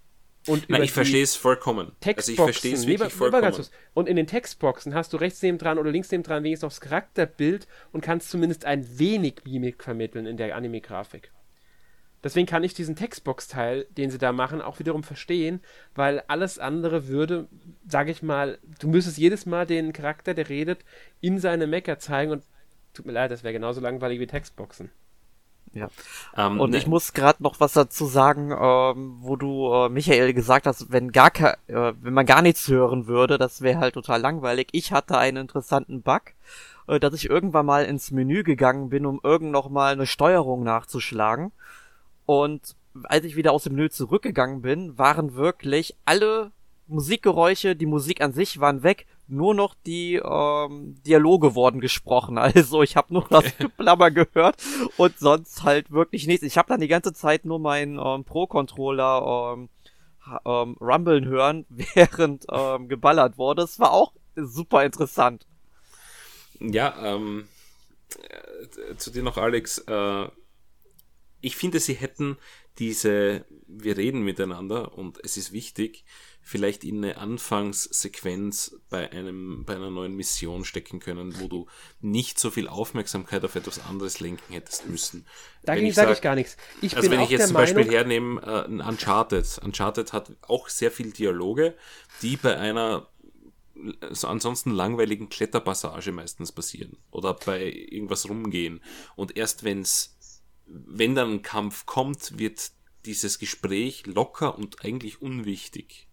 Und Nein, ich verstehe es vollkommen. Also ich Textboxen, verstehe es wirklich vollkommen. Und in den Textboxen hast du rechts neben dran oder links neben dran wenigstens noch das Charakterbild und kannst zumindest ein wenig Mimik vermitteln in der Anime-Grafik. Deswegen kann ich diesen Textbox-Teil, den sie da machen, auch wiederum verstehen, weil alles andere würde, sage ich mal, du müsstest jedes Mal den Charakter, der redet, in seine Mecker zeigen und tut mir leid, das wäre genauso langweilig wie Textboxen. Ja. Ähm, und ne. ich muss gerade noch was dazu sagen, ähm, wo du, äh, Michael, gesagt hast, wenn gar äh, wenn man gar nichts hören würde, das wäre halt total langweilig. Ich hatte einen interessanten Bug, äh, dass ich irgendwann mal ins Menü gegangen bin, um irgend noch mal eine Steuerung nachzuschlagen. Und als ich wieder aus dem Menü zurückgegangen bin, waren wirklich alle Musikgeräusche, die Musik an sich waren weg, nur noch die ähm, Dialoge wurden gesprochen. (laughs) Also ich habe nur das Geplapper gehört und sonst halt wirklich nichts. Ich habe dann die ganze Zeit nur meinen ähm, Pro-Controller ähm, ähm, rumbeln hören, (laughs) während ähm, geballert wurde. Es war auch super interessant. Ja, ähm, äh, zu dir noch, Alex. Äh, ich finde, sie hätten diese, wir reden miteinander und es ist wichtig, vielleicht in eine Anfangssequenz bei einem, bei einer neuen Mission stecken können, wo du nicht so viel Aufmerksamkeit auf etwas anderes lenken hättest müssen. Dagegen sage sag ich gar nichts. Ich also wenn ich jetzt zum Beispiel hernehme, äh, Uncharted. Uncharted hat auch sehr viel Dialoge, die bei einer so ansonsten langweiligen Kletterpassage meistens passieren oder bei irgendwas rumgehen. Und erst wenn's, wenn dann ein Kampf kommt, wird dieses Gespräch locker und eigentlich unwichtig.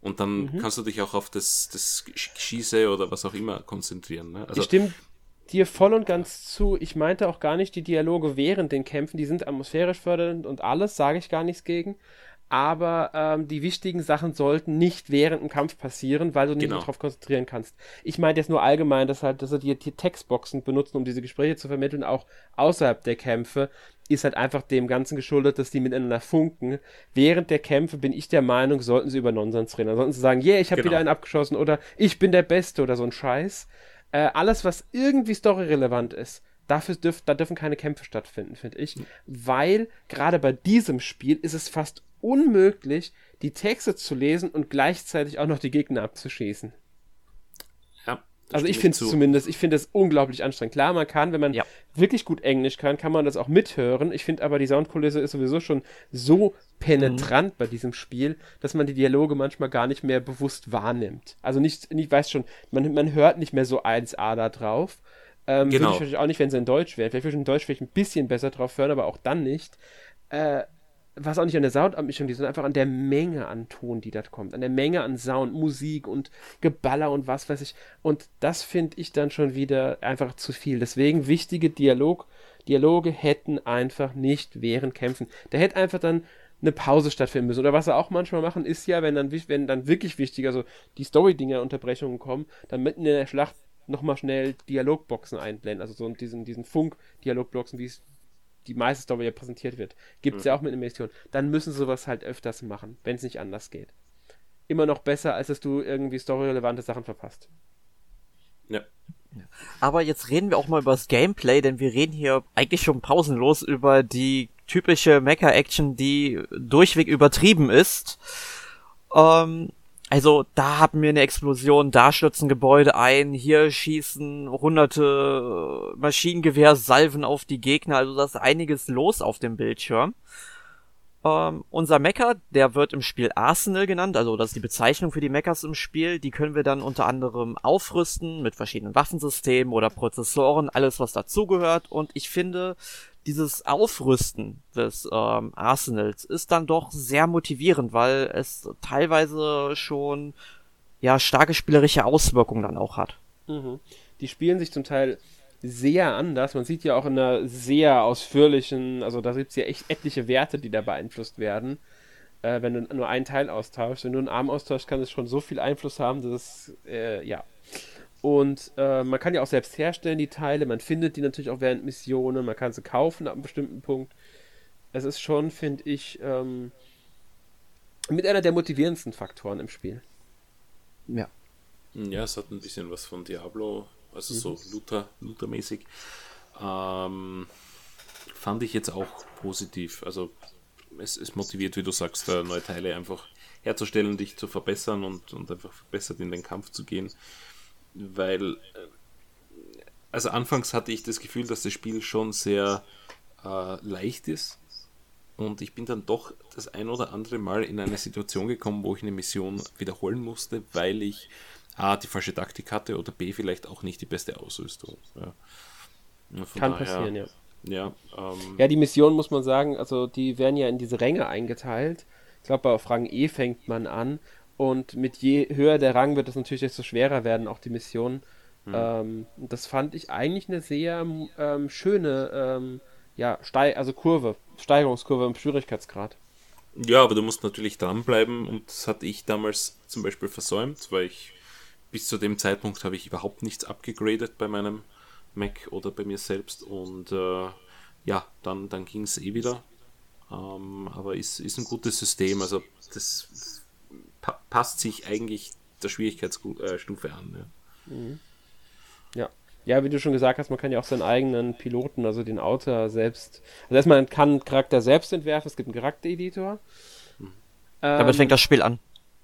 Und dann mhm. kannst du dich auch auf das, das Schieße oder was auch immer konzentrieren. Ne? Also, ich stimme dir voll und ganz zu. Ich meinte auch gar nicht die Dialoge während den Kämpfen, die sind atmosphärisch fördernd und alles, sage ich gar nichts gegen. Aber ähm, die wichtigen Sachen sollten nicht während dem Kampf passieren, weil du nicht genau. darauf konzentrieren kannst. Ich meinte jetzt nur allgemein, dass halt, dass sie die, Textboxen benutzen, um diese Gespräche zu vermitteln, auch außerhalb der Kämpfe, ist halt einfach dem Ganzen geschuldet, dass die miteinander funken. Während der Kämpfe bin ich der Meinung, sollten sie über Nonsens reden. Sollten sie sagen, yeah, ich habe genau. wieder einen abgeschossen oder ich bin der Beste oder so ein Scheiß. Äh, alles, was irgendwie storyrelevant ist, dafür dürf, da dürfen keine Kämpfe stattfinden, finde ich. Mhm. Weil gerade bei diesem Spiel ist es fast unmöglich, die Texte zu lesen und gleichzeitig auch noch die Gegner abzuschießen. Also ich finde es zumindest, ich finde es unglaublich anstrengend. Klar, man kann, wenn man ja. wirklich gut Englisch kann, kann man das auch mithören. Ich finde aber, die Soundkulisse ist sowieso schon so penetrant mhm. bei diesem Spiel, dass man die Dialoge manchmal gar nicht mehr bewusst wahrnimmt. Also nicht, ich weiß schon, man, man hört nicht mehr so 1A da drauf. Ähm, genau. Würde ich auch nicht, wenn es in Deutsch wäre. Vielleicht würde ich in Deutsch vielleicht ein bisschen besser drauf hören, aber auch dann nicht. Äh, was auch nicht an der Soundabmischung liegt, sondern einfach an der Menge an Ton, die da kommt, an der Menge an Sound, Musik und Geballer und was weiß ich. Und das finde ich dann schon wieder einfach zu viel. Deswegen wichtige Dialog, Dialoge hätten einfach nicht während Kämpfen. Da hätte einfach dann eine Pause stattfinden müssen. Oder was sie auch manchmal machen, ist ja, wenn dann, wenn dann wirklich wichtig, also die Story-Dinger Unterbrechungen kommen, dann mitten in der Schlacht nochmal schnell Dialogboxen einblenden. Also so diesen, diesen Funk-Dialogboxen, wie es die meiste Story ja präsentiert wird. Gibt es mhm. ja auch mit Mission. Dann müssen sie sowas halt öfters machen, wenn es nicht anders geht. Immer noch besser, als dass du irgendwie storyrelevante Sachen verpasst. Ja. Aber jetzt reden wir auch mal über das Gameplay, denn wir reden hier eigentlich schon pausenlos über die typische Mecha-Action, die durchweg übertrieben ist. Ähm, also da haben wir eine Explosion, da stürzen Gebäude ein, hier schießen hunderte äh, Maschinengewehrsalven auf die Gegner, also da ist einiges los auf dem Bildschirm. Ähm, unser Mecha, der wird im Spiel Arsenal genannt, also das ist die Bezeichnung für die Mechas im Spiel. Die können wir dann unter anderem aufrüsten mit verschiedenen Waffensystemen oder Prozessoren, alles was dazugehört. Und ich finde, dieses Aufrüsten des ähm, Arsenals ist dann doch sehr motivierend, weil es teilweise schon ja starke spielerische Auswirkungen dann auch hat. Mhm. Die spielen sich zum Teil sehr anders. Man sieht ja auch in einer sehr ausführlichen, also da gibt es ja echt etliche Werte, die da beeinflusst werden. Äh, wenn du nur einen Teil austauschst, wenn du einen Arm austauschst, kann es schon so viel Einfluss haben, dass es, äh, ja, und äh, man kann ja auch selbst herstellen, die Teile. Man findet die natürlich auch während Missionen. Man kann sie kaufen ab einem bestimmten Punkt. Es ist schon, finde ich, ähm, mit einer der motivierendsten Faktoren im Spiel. Ja. Ja, es hat ein bisschen was von Diablo, also mhm. so Luther, Luther-mäßig. Ähm, fand ich jetzt auch positiv. Also es, es motiviert, wie du sagst, äh, neue Teile einfach herzustellen, dich zu verbessern und, und einfach verbessert in den Kampf zu gehen weil, äh, also anfangs hatte ich das Gefühl, dass das Spiel schon sehr äh, leicht ist. Und ich bin dann doch das ein oder andere Mal in eine Situation gekommen, wo ich eine Mission wiederholen musste, weil ich A, die falsche Taktik hatte oder B, vielleicht auch nicht die beste Ausrüstung. Ja. Kann daher, passieren, ja. Ja, ähm, Ja, die Mission muss man sagen, also die werden ja in diese Ränge eingeteilt. Ich glaube, auf Rang E fängt man an und mit je höher der Rang wird es natürlich desto schwerer werden, auch die Missionen. Ähm, und das fand ich eigentlich eine sehr ähm, schöne, ähm, ja, Stei also Kurve, Steigerungskurve im Schwierigkeitsgrad. Ja, aber du musst natürlich dranbleiben und das hatte ich damals zum Beispiel versäumt, weil ich bis zu dem Zeitpunkt habe ich überhaupt nichts abgegradet bei meinem Mac oder bei mir selbst und äh, ja, dann, dann ging es eh wieder. Ähm, aber ist, ist ein gutes System, also das pa passt sich eigentlich der Schwierigkeitsstufe an. Ja. Ja. Ja, wie du schon gesagt hast, man kann ja auch seinen eigenen Piloten, also den Autor selbst. Also erstmal man kann einen Charakter selbst entwerfen, es gibt einen Charaktereditor. Damit fängt das Spiel an.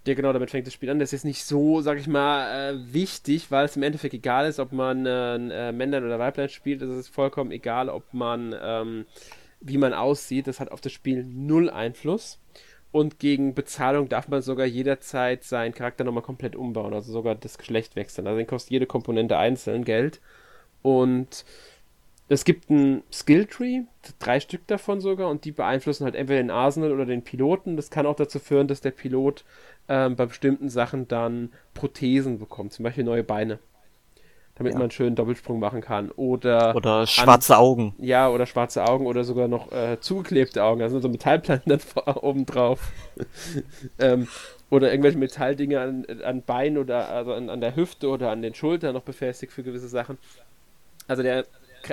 Ja, genau, damit fängt das Spiel an. Das ist jetzt nicht so, sag ich mal, äh, wichtig, weil es im Endeffekt egal ist, ob man äh, ein äh, Männlein oder Weiblein spielt. Es ist vollkommen egal, ob man, ähm, wie man aussieht. Das hat auf das Spiel null Einfluss. Und gegen Bezahlung darf man sogar jederzeit seinen Charakter nochmal komplett umbauen, also sogar das Geschlecht wechseln. Also den kostet jede Komponente einzeln Geld. Und es gibt ein Skilltree, drei Stück davon sogar, und die beeinflussen halt entweder den Arsenal oder den Piloten. Das kann auch dazu führen, dass der Pilot ähm, bei bestimmten Sachen dann Prothesen bekommt, zum Beispiel neue Beine. Damit Ja. man schön Doppelsprung machen kann. Oder, Oder schwarze Augen. ja, oder schwarze Augen oder sogar noch äh, zugeklebte Augen, also so Metallplatten (laughs) dann oben drauf. (laughs) ähm, oder irgendwelche Metalldinge an, an Beinen oder also an, an der Hüfte oder an den Schultern noch befestigt für gewisse Sachen. Also der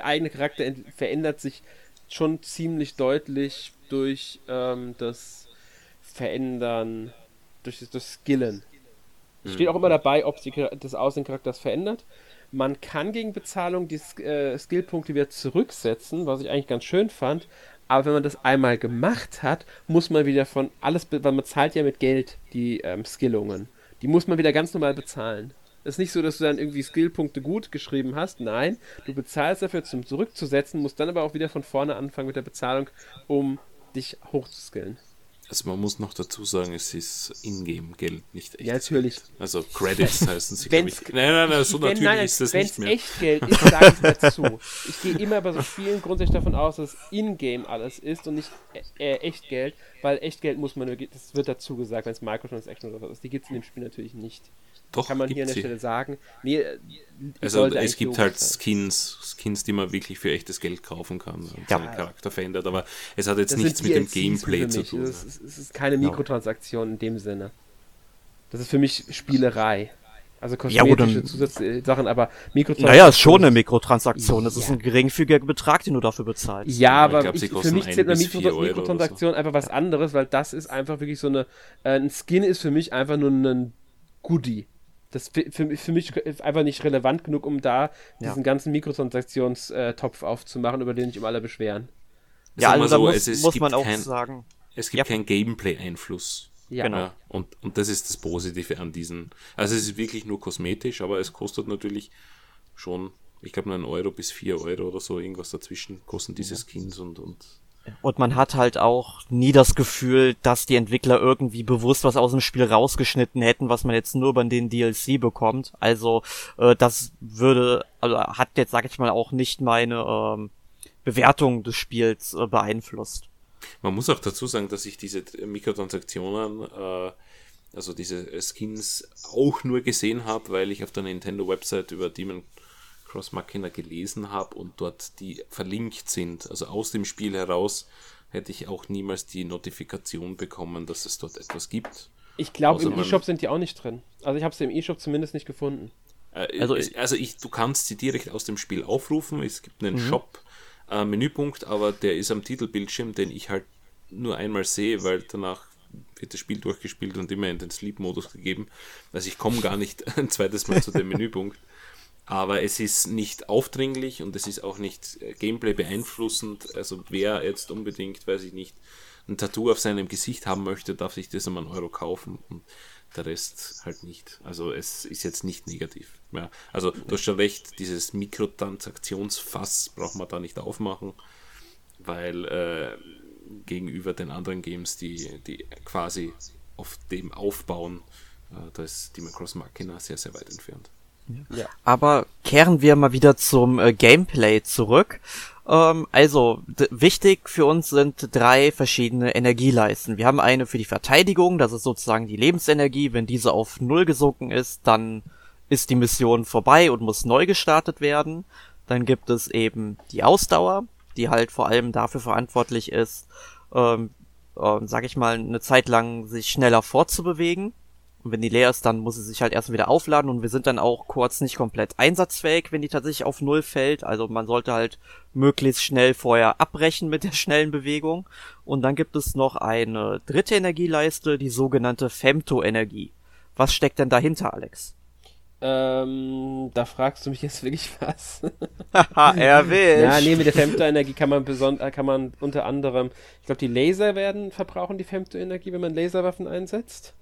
eigene Charakter verändert sich schon ziemlich deutlich durch ähm, das Verändern, durch das, das Skillen. Es steht auch immer dabei, ob sich das Aussehen des Charakters verändert. Man kann gegen Bezahlung die äh, Skillpunkte wieder zurücksetzen, was ich eigentlich ganz schön fand. Aber wenn man das einmal gemacht hat, muss man wieder von alles, weil man zahlt ja mit Geld die ähm, Skillungen. Die muss man wieder ganz normal bezahlen. Es ist nicht so, dass du dann irgendwie Skillpunkte gut geschrieben hast. Nein, du bezahlst dafür zum zurückzusetzen, musst dann aber auch wieder von vorne anfangen mit der Bezahlung, um dich hochzuskillen. Also man muss noch dazu sagen, es ist Ingame-Geld, nicht echt. Ja, natürlich. Also Credits (laughs) heißen sie, glaube ich. Nein, nein, nein, so Wenn- natürlich nein, ist das nicht mehr. echt Geld ist, sage ich dazu. Ich gehe immer bei so Spielen grundsätzlich davon aus, dass in-game alles ist und nicht äh, echt Geld, weil echt Geld muss man nur, das wird dazu gesagt, wenn es Microtransaction oder was ist. Die gibt es in dem Spiel natürlich nicht. Doch, Kann man gibt hier an der sie. Stelle sagen. Nee, äh, Also es gibt halt. Skins, Skins, die man wirklich für echtes Geld kaufen kann und Ja. seinen Charakter verändert, aber es hat jetzt Das nichts mit dem Gameplay zu tun. Es ist, es ist keine Mikrotransaktion in dem Sinne. Das ist für mich Spielerei. Also Ja, kosmetische dann- Zusatzsachen, aber Mikrotransaktionen. Naja, ist schon eine Mikrotransaktion. Das ist Ja. ein geringfügiger Betrag, den du dafür bezahlst. Ja, Ich aber glaub, sie ich, für mich zählt eine Mikro Mikrotransaktion einfach was anderes, weil das ist einfach wirklich so eine. Äh, ein Skin ist für mich einfach nur ein Goodie. Das für, für mich ist einfach nicht relevant genug, um da Ja. diesen ganzen Mikrotransaktionstopf aufzumachen, über den sich immer alle beschweren. Ja, Sag also da muss, es ist- muss gibt man auch kein- sagen. Es gibt Ja. keinen Gameplay-Einfluss. Ja, Genau. Und, und das ist das Positive an diesen. Also es ist wirklich nur kosmetisch, aber es kostet natürlich schon, ich glaube, einen Euro bis vier Euro oder so, irgendwas dazwischen, kosten diese Skins und, und Und man hat halt auch nie das Gefühl, dass die Entwickler irgendwie bewusst was aus dem Spiel rausgeschnitten hätten, was man jetzt nur über den DLC bekommt. Also äh, das würde, also hat jetzt, sag ich mal, auch nicht meine ähm, Bewertung des Spiels äh, beeinflusst. Man muss auch dazu sagen, dass ich diese Mikrotransaktionen, äh, also diese Skins auch nur gesehen habe, weil ich auf der Nintendo-Website über Demon Cross Machina gelesen habe und dort die verlinkt sind. Also aus dem Spiel heraus hätte ich auch niemals die Notifikation bekommen, dass es dort etwas gibt. Ich glaube, Außer im E-Shop sind die auch nicht drin. Also ich habe sie im E-Shop zumindest nicht gefunden. Äh, Also also, es, also ich, du kannst sie direkt aus dem Spiel aufrufen. Es gibt einen Shop, äh, Menüpunkt, aber der ist am Titelbildschirm, den ich halt nur einmal sehe, weil danach wird das Spiel durchgespielt und immer in den Sleep-Modus gegeben. Also ich komme gar nicht (laughs) ein zweites Mal zu dem (laughs) Menüpunkt. Aber es ist nicht aufdringlich und es ist auch nicht äh, Gameplay beeinflussend. Also wer jetzt unbedingt, weiß ich nicht, ein Tattoo auf seinem Gesicht haben möchte, darf sich das um einen Euro kaufen und der Rest halt nicht. Also es ist jetzt nicht negativ. Ja, also du hast schon recht, dieses Mikrotransaktionsfass braucht man da nicht aufmachen, weil äh, gegenüber den anderen Games, die, die quasi auf dem aufbauen, äh, da ist die Cross Machina sehr, sehr weit entfernt. Ja. Aber kehren wir mal wieder zum äh, Gameplay zurück. Ähm, also, wichtig für uns sind drei verschiedene Energieleisten. Wir haben eine für die Verteidigung, das ist sozusagen die Lebensenergie. Wenn diese auf Null gesunken ist, dann ist die Mission vorbei und muss neu gestartet werden. Dann gibt es eben die Ausdauer, die halt vor allem dafür verantwortlich ist, ähm, äh, sag ich mal, eine Zeit lang sich schneller fortzubewegen. Und wenn die leer ist, dann muss sie sich halt erst wieder aufladen und wir sind dann auch kurz nicht komplett einsatzfähig, wenn die tatsächlich auf Null fällt. Also man sollte halt möglichst schnell vorher abbrechen mit der schnellen Bewegung. Und dann gibt es noch eine dritte Energieleiste, die sogenannte Femto-Energie. Was steckt denn dahinter, Alex? Ähm, da fragst du mich jetzt wirklich was. (laughs) (laughs) Haha, erwischt. Ja, nee, mit der Femto-Energie kann man besonders, äh, kann man unter anderem, ich glaube, die Laser werden verbrauchen die Femto-Energie, wenn man Laserwaffen einsetzt.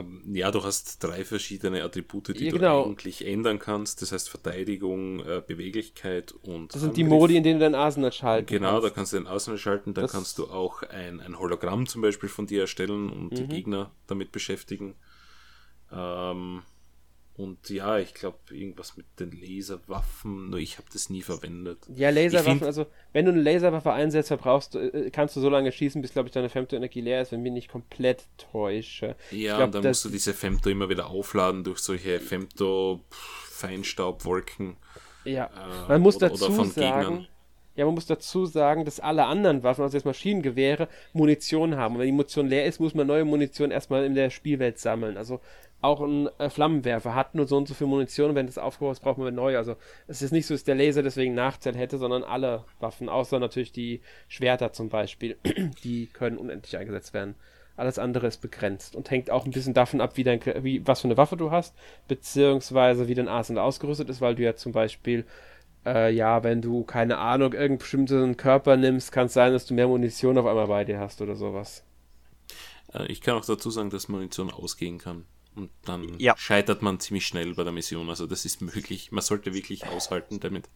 Ähm, ja, du hast drei verschiedene Attribute, die Ja, genau. du eigentlich ändern kannst. Das heißt Verteidigung, äh, Beweglichkeit und Das sind die Angriff. Modi, in denen du dein Arsenal schalten Genau, da kannst. kannst du den Außen schalten, da Das- kannst du auch ein, ein Hologramm zum Beispiel von dir erstellen und die Mhm. Gegner damit beschäftigen. Ähm, und ja, ich glaube, irgendwas mit den Laserwaffen, nur ich habe das nie verwendet. Ja, Laserwaffen, also wenn du eine Laserwaffe einsetzt, verbrauchst du, äh, kannst du so lange schießen, bis, glaube ich, deine Femto-Energie leer ist, wenn mich nicht komplett täusche. Ja, glaub, und dann musst du diese Femto immer wieder aufladen durch solche Femto-Feinstaubwolken. Ja, Äh, man muss oder- dazu oder sagen, Gegnern. ja, man muss dazu sagen, dass alle anderen Waffen, also jetzt Maschinengewehre, Munition haben. Und wenn die Munition leer ist, muss man neue Munition erstmal in der Spielwelt sammeln. Also auch ein äh, Flammenwerfer hat nur so und so viel Munition, und wenn das aufgebaut ist, braucht man neu. Also es ist nicht so, dass der Laser deswegen Nachteil hätte, sondern alle Waffen, außer natürlich die Schwerter zum Beispiel, (clears throat) die können unendlich eingesetzt werden. Alles andere ist begrenzt und hängt auch ein bisschen davon ab, wie dein, wie, was für eine Waffe du hast, beziehungsweise wie dein Arsenal ausgerüstet ist, weil du ja zum Beispiel äh, ja, wenn du, keine Ahnung, irgendeinen bestimmten Körper nimmst, kann es sein, dass du mehr Munition auf einmal bei dir hast oder sowas. Äh, ich kann auch dazu sagen, dass Munition ausgehen kann. Und dann Ja. scheitert man ziemlich schnell bei der Mission. Also das ist möglich. Man sollte wirklich aushalten damit.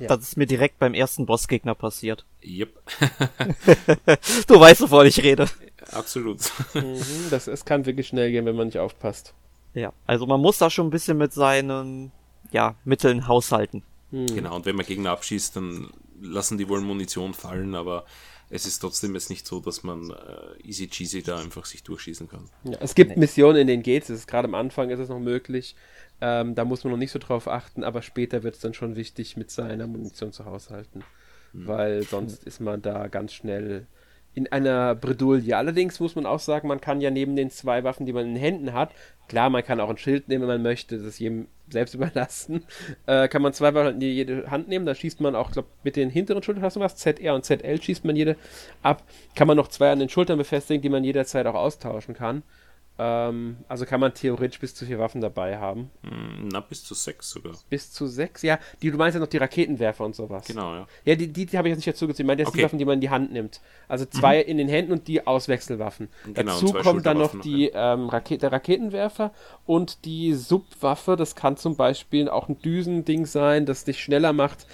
Ja. Das ist mir direkt beim ersten Bossgegner passiert. Yep, (laughs) Du weißt, wovon ich rede. absolut. Mhm, das, es kann wirklich schnell gehen, wenn man nicht aufpasst. Ja, also man muss da schon ein bisschen mit seinen ja, Mitteln haushalten. Hm. Genau, und wenn man Gegner abschießt, dann lassen die wohl Munition fallen, aber es ist trotzdem jetzt nicht so, dass man äh, easy cheesy da einfach sich durchschießen kann. Ja, es gibt Missionen, in denen geht's. Es ist gerade am Anfang ist es noch möglich. Ähm, da muss man noch nicht so drauf achten, aber später wird es dann schon wichtig, mit seiner Munition zu haushalten. Weil sonst ist man da ganz schnell in einer Bredouille. Allerdings muss man auch sagen, man kann ja neben den zwei Waffen, die man in den Händen hat, klar, man kann auch ein Schild nehmen, wenn man möchte, das ist jedem selbst (laughs) überlassen, äh, kann man zwei Waffen in jede Hand nehmen, da schießt man auch, glaube mit den hinteren Schultern, hast du was, ZR und ZL schießt man jede ab, kann man noch zwei an den Schultern befestigen, die man jederzeit auch austauschen kann. Ähm, also kann man theoretisch bis zu vier Waffen dabei haben. Hm, Na, bis zu sechs sogar. Bis zu sechs, ja. Die, du meinst ja noch die Raketenwerfer und sowas. Genau, ja. Ja, die, die, die habe ich jetzt nicht dazu gezählt. Ich meine die Okay. Waffen, die man in die Hand nimmt. Also zwei in den Händen und die Auswechselwaffen. Genau, dazu kommt dann noch die ähm, Raket der Raketenwerfer und die Subwaffe. Das kann zum Beispiel auch ein Düsending sein, das dich schneller macht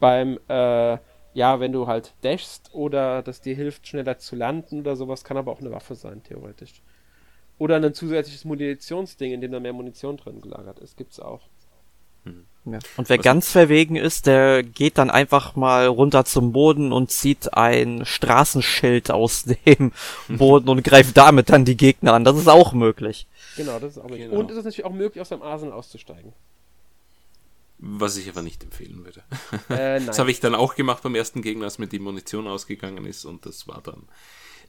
beim, äh, ja, wenn du halt dashst oder das dir hilft, schneller zu landen oder sowas. Kann aber auch eine Waffe sein, theoretisch. Oder ein zusätzliches Munitionsding, in dem da mehr Munition drin gelagert ist. Gibt's auch. Ja. Und wer Was- ganz verwegen ist, der geht dann einfach mal runter zum Boden und zieht ein Straßenschild aus (laughs) dem Boden und greift damit dann die Gegner an. Das ist auch möglich. Genau, das ist auch möglich. Genau. Und es ist natürlich auch möglich, aus dem Arsenal auszusteigen. Was ich aber nicht empfehlen würde. Äh, nein. (laughs) Das habe ich dann auch gemacht beim ersten Gegner, als mir die Munition ausgegangen ist und das war dann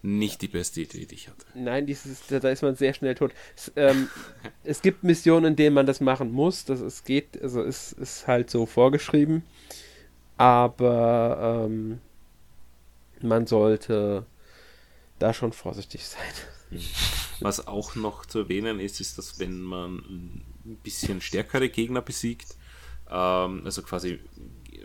nicht die beste Idee, die ich hatte. Nein, dieses, da, ist man sehr schnell tot. Es, ähm, (laughs) es gibt Missionen, in denen man das machen muss. Das es geht, also es ist halt so vorgeschrieben. Aber ähm, man sollte da schon vorsichtig sein. (laughs) Was auch noch zu erwähnen ist, ist, dass wenn man ein bisschen stärkere Gegner besiegt, ähm, also quasi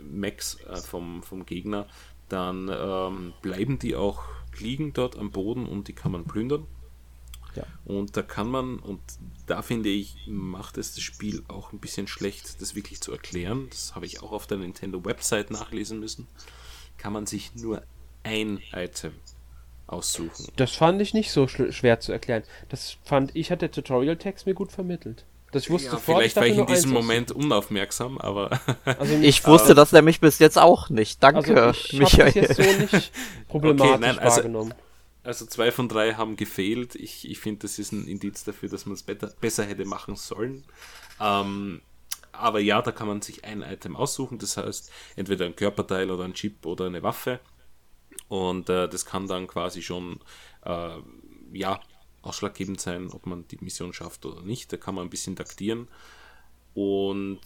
Max äh, vom, vom Gegner, dann ähm, bleiben die auch liegen dort am Boden und die kann man plündern. Ja. Und da kann man, und da finde ich, macht es das Spiel auch ein bisschen schlecht, das wirklich zu erklären. Das habe ich auch auf der Nintendo-Website nachlesen müssen. Kann man sich nur ein Item aussuchen. Das fand ich nicht so sch schwer zu erklären. Das fand ich, hat der Tutorial-Text mir gut vermittelt. Das ich wusste Ja, sofort, vielleicht war ich in diesem Moment unaufmerksam, aber (laughs) Also Ich wusste das nämlich bis jetzt auch nicht. Danke, also ich Michael. habe das jetzt so nicht (laughs) problematisch Okay, nein, also- wahrgenommen. Also zwei von drei haben gefehlt. Ich, ich finde, das ist ein Indiz dafür, dass man es besser, besser hätte machen sollen. Ähm, aber ja, da kann man sich ein Item aussuchen. Das heißt, entweder ein Körperteil oder ein Chip oder eine Waffe. Und äh, das kann dann quasi schon äh, ja, ausschlaggebend sein, ob man die Mission schafft oder nicht. Da kann man ein bisschen taktieren. Und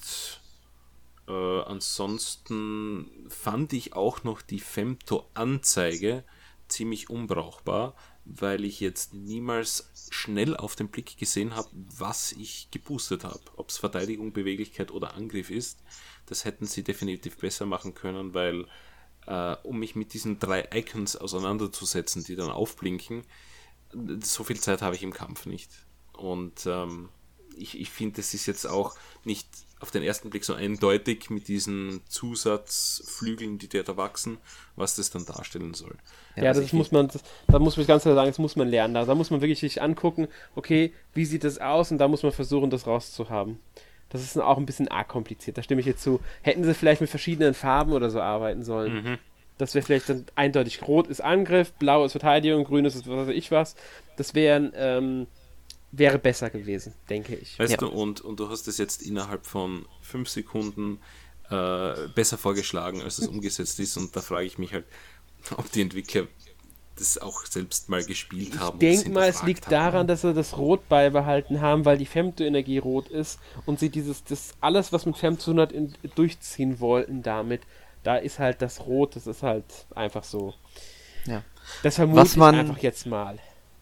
äh, ansonsten fand ich auch noch die Femto-Anzeige ziemlich unbrauchbar, weil ich jetzt niemals schnell auf den Blick gesehen habe, was ich geboostet habe. Ob es Verteidigung, Beweglichkeit oder Angriff ist, das hätten sie definitiv besser machen können, weil äh, um mich mit diesen drei Icons auseinanderzusetzen, die dann aufblinken, so viel Zeit habe ich im Kampf nicht. Und ähm, ich, ich finde, das ist jetzt auch nicht auf den ersten Blick so eindeutig mit diesen Zusatzflügeln, die da wachsen, was das dann darstellen soll. Ja, also das ich- muss man, das, da muss man ganz klar sagen, das muss man lernen. Da, da muss man wirklich sich angucken, okay, wie sieht das aus und da muss man versuchen, das rauszuhaben. Das ist auch ein bisschen arg kompliziert, da stimme ich jetzt zu. Hätten sie vielleicht mit verschiedenen Farben oder so arbeiten sollen. Mhm. Das wäre vielleicht dann eindeutig rot ist Angriff, blau ist Verteidigung, grün ist was weiß ich was. Das wären, ähm, wäre besser gewesen, denke ich. Weißt Ja. du, und, und du hast es jetzt innerhalb von fünf Sekunden äh, besser vorgeschlagen, als es (laughs) umgesetzt ist. Und da frage ich mich halt, ob die Entwickler das auch selbst mal gespielt haben. Ich denke mal, es liegt haben. daran, dass sie das Rot beibehalten haben, weil die Femto-Energie rot ist und sie dieses, das alles, was mit Femto zu tun hat, in, durchziehen wollten damit. Da ist halt das Rot, das ist halt einfach so. Ja. Das vermute Was man- ich einfach jetzt mal.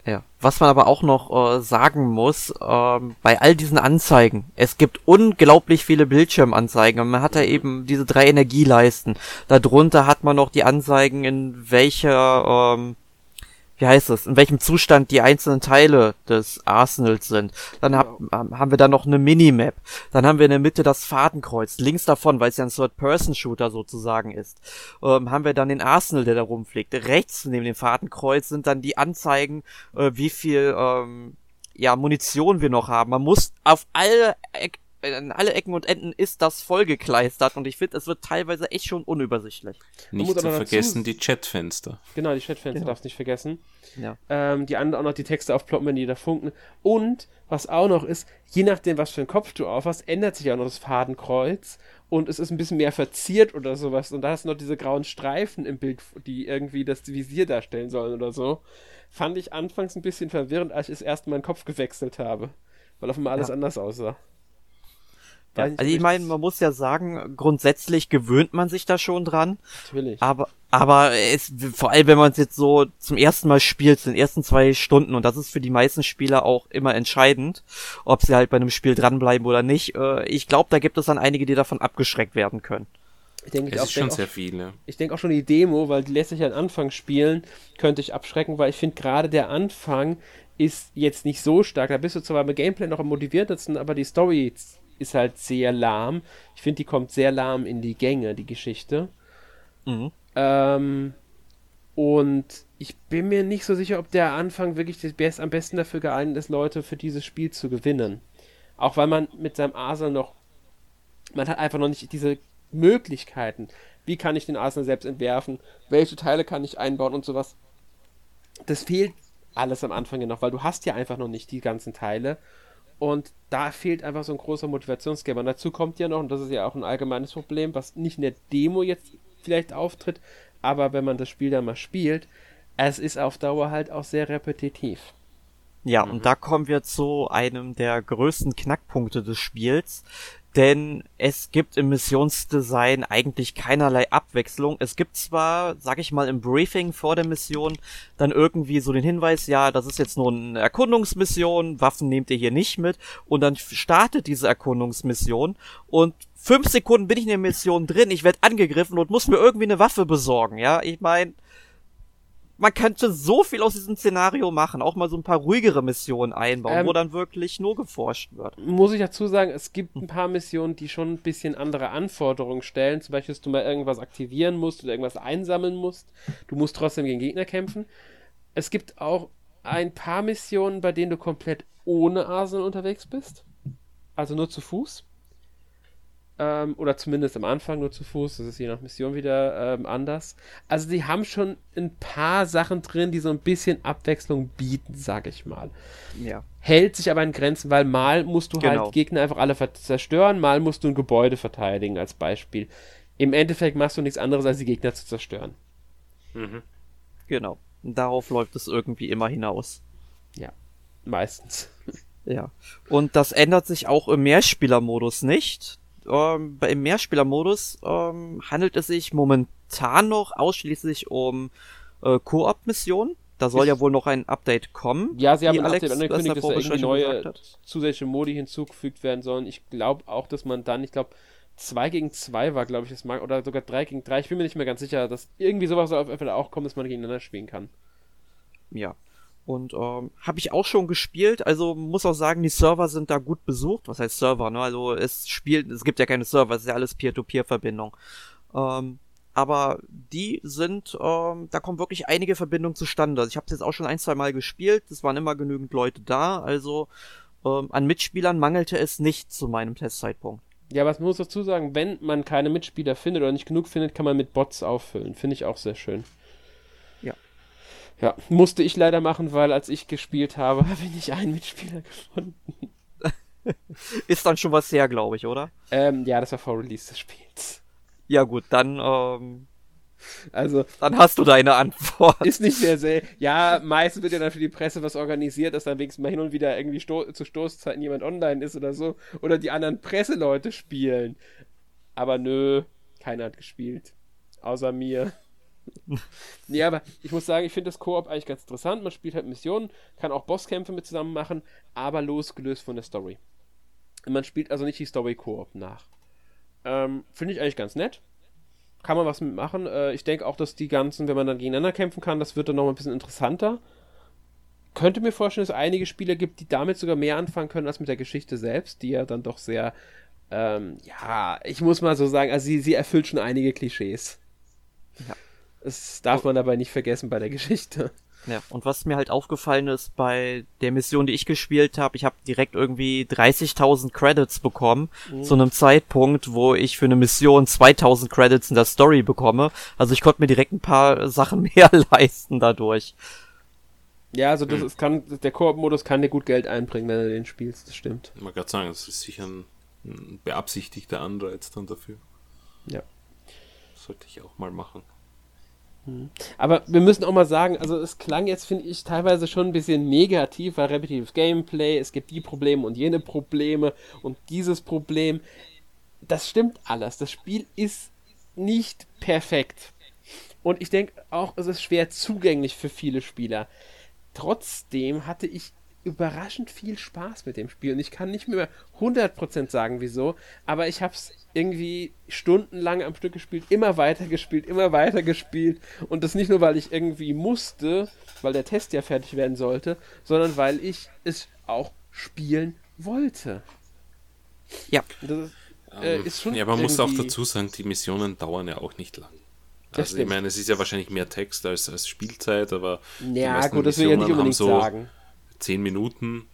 Ja. Was man aber auch noch äh, sagen muss, ähm, bei all diesen Anzeigen, es gibt unglaublich viele Bildschirmanzeigen und man hat da eben diese drei Energieleisten. Darunter hat man noch die Anzeigen, in welcher, ähm, wie heißt es, in welchem Zustand die einzelnen Teile des Arsenals sind. Dann hab, ähm, haben wir da noch eine Minimap. Dann haben wir in der Mitte das Fadenkreuz. Links davon, weil es ja ein Third-Person-Shooter sozusagen ist, ähm, haben wir dann den Arsenal, der da rumfliegt. Rechts neben dem Fadenkreuz sind dann die Anzeigen, äh, wie viel ähm, ja, Munition wir noch haben. Man muss auf alle In alle Ecken und Enden ist das vollgekleistert und ich finde, es wird teilweise echt schon unübersichtlich. Nicht zu vergessen die Chatfenster. Genau, die Chatfenster Genau. darfst nicht vergessen. Ja. Ähm, die anderen auch noch die Texte aufploppen, wenn die da funken. Und was auch noch ist, je nachdem, was für ein Kopf du aufhast, ändert sich auch noch das Fadenkreuz und es ist ein bisschen mehr verziert oder sowas. Und da hast du noch diese grauen Streifen im Bild, die irgendwie das Visier darstellen sollen oder so. Fand ich anfangs ein bisschen verwirrend, als ich das erste Mal meinen Kopf gewechselt habe. Weil auf einmal alles Ja. anders aussah. Ja, also ich meine, man muss ja sagen, grundsätzlich gewöhnt man sich da schon dran, Natürlich. aber aber es vor allem wenn man es jetzt so zum ersten Mal spielt, in den ersten zwei Stunden und das ist für die meisten Spieler auch immer entscheidend, ob sie halt bei einem Spiel dranbleiben oder nicht. Äh, Ich glaube, da gibt es dann einige, die davon abgeschreckt werden können. Ich denke Es auch, ist schon denk auch sehr viel, ja. ich denke auch schon die Demo, weil die lässt sich ja am Anfang spielen, könnte ich abschrecken, weil ich finde gerade der Anfang ist jetzt nicht so stark. Da bist du zwar beim Gameplay noch am motiviertesten, aber die Story ist halt sehr lahm. Ich finde, die kommt sehr lahm in die Gänge, die Geschichte. Mhm. Ähm, und ich bin mir nicht so sicher, ob der Anfang wirklich das best, am besten dafür geeignet ist, Leute für dieses Spiel zu gewinnen. Auch weil man mit seinem Arsenal noch, man hat einfach noch nicht diese Möglichkeiten. Wie kann ich den Arsenal selbst entwerfen? Welche Teile kann ich einbauen und sowas? Das fehlt alles am Anfang ja noch, weil du hast ja einfach noch nicht die ganzen Teile. Und da fehlt einfach so ein großer Motivationsgeber. Und dazu kommt ja noch, und das ist ja auch ein allgemeines Problem, was nicht in der Demo jetzt vielleicht auftritt, aber wenn man das Spiel dann mal spielt, es ist auf Dauer halt auch sehr repetitiv. Ja, und da kommen wir zu einem der größten Knackpunkte des Spiels, denn es gibt im Missionsdesign eigentlich keinerlei Abwechslung. Es gibt zwar, sag ich mal, im Briefing vor der Mission dann irgendwie so den Hinweis, ja, das ist jetzt nur eine Erkundungsmission, Waffen nehmt ihr hier nicht mit, und dann startet diese Erkundungsmission und fünf Sekunden bin ich in der Mission drin, ich werde angegriffen und muss mir irgendwie eine Waffe besorgen, ja, ich meine, man könnte so viel aus diesem Szenario machen, auch mal so ein paar ruhigere Missionen einbauen, Ähm, wo dann wirklich nur geforscht wird. Muss ich dazu sagen, es gibt ein paar Missionen, die schon ein bisschen andere Anforderungen stellen. Zum Beispiel, dass du mal irgendwas aktivieren musst oder irgendwas einsammeln musst. Du musst trotzdem gegen Gegner kämpfen. Es gibt auch ein paar Missionen, bei denen du komplett ohne Arsenal unterwegs bist. also nur zu Fuß. Ähm, oder zumindest am Anfang nur zu Fuß. Das ist je nach Mission wieder ähm, anders. Also die haben schon ein paar Sachen drin, die so ein bisschen Abwechslung bieten, sag ich mal. Ja. Hält sich aber in Grenzen, weil mal musst du Genau. halt Gegner einfach alle zerstören, mal musst du ein Gebäude verteidigen als Beispiel. Im Endeffekt machst du nichts anderes, als die Gegner zu zerstören. Mhm. Genau. Darauf läuft es irgendwie immer hinaus. Ja, meistens. Ja. Und das ändert sich auch im Mehrspielermodus nicht. Ähm, Im Mehrspielermodus ähm, handelt es sich momentan noch ausschließlich um äh, Koop-Missionen. Da soll Ich- ja wohl noch ein Update kommen. Ja, sie haben ein Alex Update angekündigt, das dass da irgendwie neue zusätzliche Modi hinzugefügt werden sollen. Ich glaube auch, dass man dann, ich glaube, 2 gegen 2 war, glaube ich, das mag, oder sogar 3 gegen 3. Ich bin mir nicht mehr ganz sicher, dass irgendwie sowas auf Fall auch kommen, dass man gegeneinander spielen kann. Ja. Und ähm, habe ich auch schon gespielt. Also muss auch sagen, die Server sind da gut besucht. Was heißt Server? Ne? Also es spielt, es gibt ja keine Server, es ist ja alles Peer-to-Peer-Verbindung. Ähm, aber die sind, ähm, da kommen wirklich einige Verbindungen zustande. Also ich habe es jetzt auch schon ein, zwei Mal gespielt. Es waren immer genügend Leute da. Also ähm, an Mitspielern mangelte es nicht zu meinem Testzeitpunkt. Ja, was man muss dazu sagen, wenn man keine Mitspieler findet oder nicht genug findet, kann man mit Bots auffüllen. Finde ich auch sehr schön. Ja. Musste ich leider machen, weil als ich gespielt habe, (laughs) habe ich nicht einen Mitspieler gefunden. (laughs) Ist dann schon was her, glaube ich, oder? Ähm, ja, das war vor Release des Spiels. Ja gut, dann, ähm, Also, dann hast du deine Antwort. ist nicht sehr sehr. Ja, meistens wird ja dann für die Presse was organisiert, dass dann wenigstens mal hin und wieder irgendwie sto zu Stoßzeiten jemand online ist oder so. Oder die anderen Presseleute spielen. Aber nö, keiner hat gespielt. Außer mir. Nee, aber ich muss sagen, ich finde das Koop eigentlich ganz interessant. Man spielt halt Missionen, kann auch Bosskämpfe mit zusammen machen, aber losgelöst von der Story. Man spielt also nicht die Story Koop nach. Ähm, finde ich eigentlich ganz nett kann man was mitmachen. Äh, ich denke auch, dass die ganzen, wenn man dann gegeneinander kämpfen kann, das wird dann noch ein bisschen interessanter. Könnte mir vorstellen, dass es einige Spieler gibt, die damit sogar mehr anfangen können als mit der Geschichte selbst, die ja dann doch sehr, ähm, ja, ich muss mal so sagen, also sie, sie erfüllt schon einige Klischees. Ja. Das darf man dabei nicht vergessen bei der Geschichte. Ja, und was mir halt aufgefallen ist bei der Mission, die ich gespielt habe, ich habe direkt irgendwie 30.000 Credits bekommen, zu einem Zeitpunkt, wo ich für eine Mission 2.000 Credits in der Story bekomme. Also ich konnte mir direkt ein paar Sachen (laughs) mehr leisten dadurch. Ja, also das ist, kann, der Koop-Modus kann dir gut Geld einbringen, wenn du den spielst, das stimmt. Man kann sagen, das ist sicher ein, ein beabsichtigter Anreiz dann dafür. Ja. Sollte ich auch mal machen. Aber wir müssen auch mal sagen, also es klang jetzt, finde ich, teilweise schon ein bisschen negativ, weil repetitives Gameplay, es gibt die Probleme und jene Probleme und dieses Problem. Das stimmt alles. Das Spiel ist nicht perfekt. Und ich denke auch, es ist schwer zugänglich für viele Spieler. Trotzdem hatte ich überraschend viel Spaß mit dem Spiel und ich kann nicht mehr 100% sagen, wieso, aber ich habe es irgendwie stundenlang am Stück gespielt, immer weiter gespielt, immer weiter gespielt und das nicht nur, weil ich irgendwie musste, weil der Test ja fertig werden sollte, sondern weil ich es auch spielen wollte. Ja, Das ist, äh, Ähm, ist schon ja, man muss auch dazu sagen, die Missionen dauern ja auch nicht lang. Das Also ich meine, es ist ja wahrscheinlich mehr Text als, als Spielzeit, aber die Ja, meisten gut, das will ich ja nicht unbedingt so sagen. 10 Minuten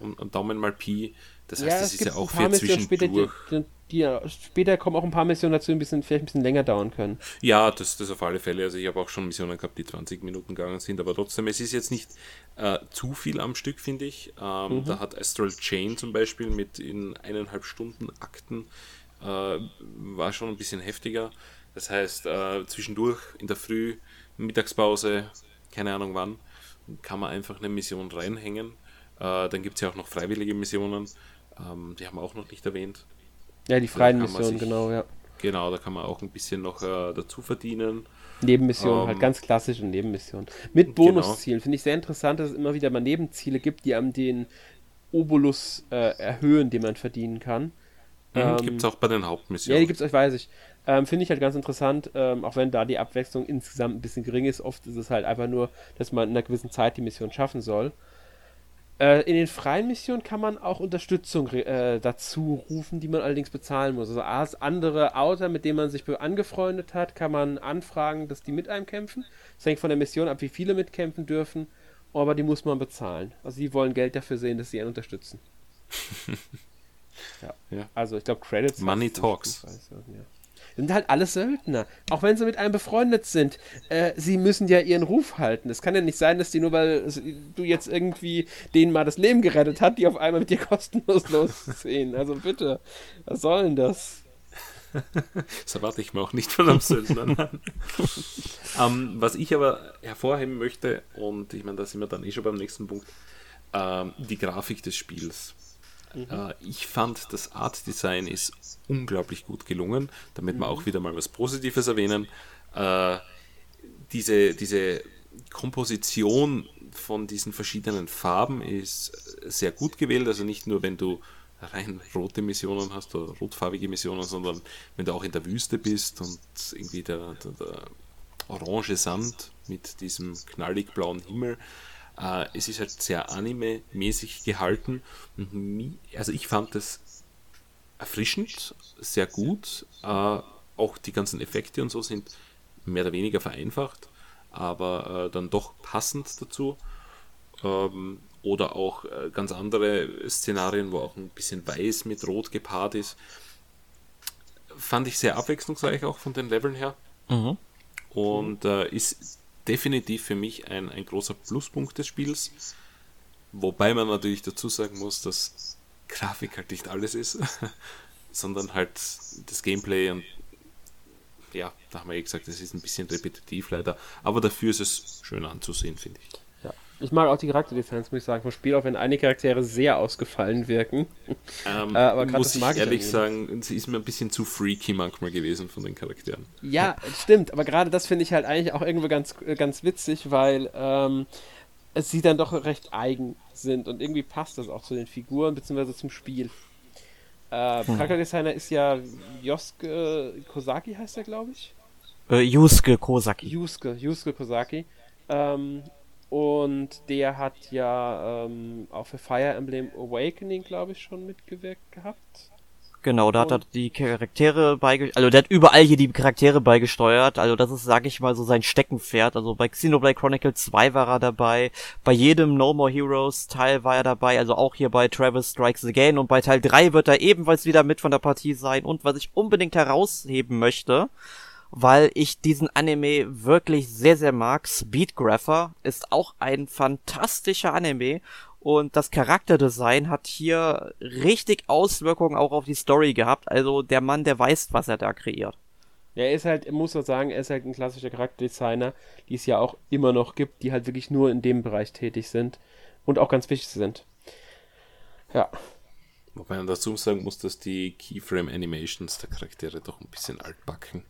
und, und Daumen mal Pi. Das heißt, Ja, das ist ja auch für Missionen später, die, zwischendurch. die, später kommen auch ein paar Missionen dazu, die bisschen, vielleicht ein bisschen länger dauern können. Ja, das, das auf alle Fälle. Also ich habe auch schon Missionen gehabt, die 20 Minuten gegangen sind, aber trotzdem, es ist jetzt nicht äh, zu viel am Stück, finde ich. Ähm, Da hat Astral Chain zum Beispiel mit in eineinhalb Stunden Akten äh, war schon ein bisschen heftiger. Das heißt, äh, zwischendurch in der Früh, Mittagspause, keine Ahnung wann, kann man einfach eine Mission reinhängen. Äh, dann gibt es ja auch noch freiwillige Missionen, ähm, die haben wir auch noch nicht erwähnt. Ja, die freien Missionen, sich- genau, ja. Genau, da kann man auch ein bisschen noch äh, dazu verdienen. Nebenmissionen, Ähm, halt ganz klassische Nebenmissionen. Mit genau. Bonuszielen. Finde ich sehr interessant, dass es immer wieder mal Nebenziele gibt, die einem den Obolus äh, erhöhen, den man verdienen kann. Ähm, gibt es auch bei den Ja, Hauptmissionen. die gibt es, weiß ich. Ähm, Finde ich halt ganz interessant, ähm, auch wenn da die Abwechslung insgesamt ein bisschen gering ist. Oft ist es halt einfach nur, dass man in einer gewissen Zeit die Mission schaffen soll. Äh, in den freien Missionen kann man auch Unterstützung äh, dazu rufen, die man allerdings bezahlen muss. Also als andere Autor, mit denen man sich angefreundet hat, kann man anfragen, dass die mit einem kämpfen. Das hängt von der Mission ab, wie viele mitkämpfen dürfen, aber die muss man bezahlen. Also die wollen Geld dafür sehen, dass sie einen unterstützen. (laughs) Ja. Ja. Also ich glaube Credits. Money talks. weiß ja. Sind halt alle Söldner. Auch wenn sie mit einem befreundet sind. Äh, sie müssen ja ihren Ruf halten. Es kann ja nicht sein, dass die nur, weil du jetzt irgendwie denen mal das Leben gerettet hast, die auf einmal mit dir kostenlos (laughs) losziehen. Also bitte. Was soll denn das? Das erwarte ich mir auch nicht von einem Söldner. ähm, was ich aber hervorheben möchte, und ich meine, da sind wir dann eh schon beim nächsten Punkt, ähm, die Grafik des Spiels. Äh, ich fand, das Art Design ist unglaublich gut gelungen, damit wir auch wieder mal was Positives erwähnen. Äh, diese, diese Komposition von diesen verschiedenen Farben ist sehr gut gewählt. Also nicht nur, wenn du rein rote Missionen hast oder rotfarbige Missionen, sondern wenn du auch in der Wüste bist und irgendwie der, der, der orange Sand mit diesem knallig blauen Himmel. Äh, es ist halt sehr anime-mäßig gehalten. Und also ich fand das erfrischend, sehr gut. Äh, auch die ganzen Effekte und so sind mehr oder weniger vereinfacht, aber äh, dann doch passend dazu. Ähm, oder auch äh, ganz andere Szenarien, wo auch ein bisschen weiß mit rot gepaart ist. Fand ich sehr abwechslungsreich auch von den Leveln her. Und äh, ist definitiv für mich ein, ein großer Pluspunkt des Spiels. Wobei man natürlich dazu sagen muss, dass Grafik halt nicht alles ist, (laughs) sondern halt das Gameplay und ja, da haben wir eh gesagt, es ist ein bisschen repetitiv leider, aber dafür ist es schön anzusehen, finde ich. Ich mag auch die Charakterdesigns, muss ich sagen, vom Spiel, auch wenn einige Charaktere sehr ausgefallen wirken. Ähm, (laughs) Äh, aber muss das ich mag ich ehrlich irgendwie. sagen, sie ist mir ein bisschen zu freaky manchmal gewesen von den Charakteren. Ja, (laughs) stimmt, aber gerade das finde ich halt eigentlich auch irgendwie ganz, äh, ganz witzig, weil ähm, es sie dann doch recht eigen sind und irgendwie passt das auch zu den Figuren bzw. zum Spiel. Äh, Charakterdesigner ist ja Yosuke Kosaki, heißt er, glaube ich. Äh, Yusuke Kosaki. Yusuke, Yusuke Kosaki. Ähm, und der hat ja ähm, auch für Fire Emblem Awakening, glaube ich, schon mitgewirkt gehabt. Genau, da hat er die Charaktere beigesteuert, also der hat überall hier die Charaktere beigesteuert, also das ist, sag ich mal, so sein Steckenpferd, also bei Xenoblade Chronicle 2 war er dabei, bei jedem No More Heroes Teil war er dabei, also auch hier bei Travis Strikes Again. Und bei Teil 3 wird er ebenfalls wieder mit von der Partie sein. Und was ich unbedingt herausheben möchte, weil ich diesen Anime wirklich sehr, sehr mag. Speedgrapher ist auch ein fantastischer Anime und das Charakterdesign hat hier richtig Auswirkungen auch auf die Story gehabt. Also der Mann, der weiß, was er da kreiert. Ja, er ist halt, muss man sagen, er ist halt ein klassischer Charakterdesigner, die es ja auch immer noch gibt, die halt wirklich nur in dem Bereich tätig sind und auch ganz wichtig sind. Ja, Wobei man dazu sagen muss, dass die Keyframe Animations der Charaktere doch ein bisschen altbacken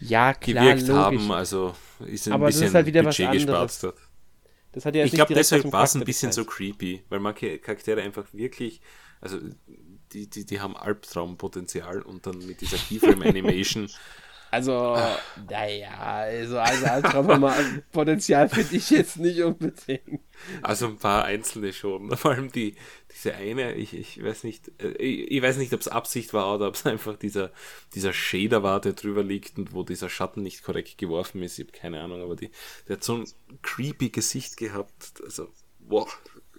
ja klar, gewirkt logisch. haben. Also ist ein Aber das bisschen ist halt wieder was Budget gespart dort. Ja Ich glaube, deshalb war es ein bisschen so creepy, weil manche Charaktere einfach wirklich, also die, die, die haben Albtraumpotenzial und dann mit dieser Keyframe Animation, (laughs) Also, naja, also, also Albtraum-Potenzial finde ich jetzt nicht unbedingt. also ein paar einzelne schon. (laughs) Vor allem die, diese eine, ich, ich weiß nicht, äh, ich, ich weiß nicht, ob es Absicht war oder ob es einfach dieser, dieser Shader war, der drüber liegt und wo dieser Schatten nicht korrekt geworfen ist. Ich habe keine Ahnung, aber die, der hat so ein creepy Gesicht gehabt. Also, wow,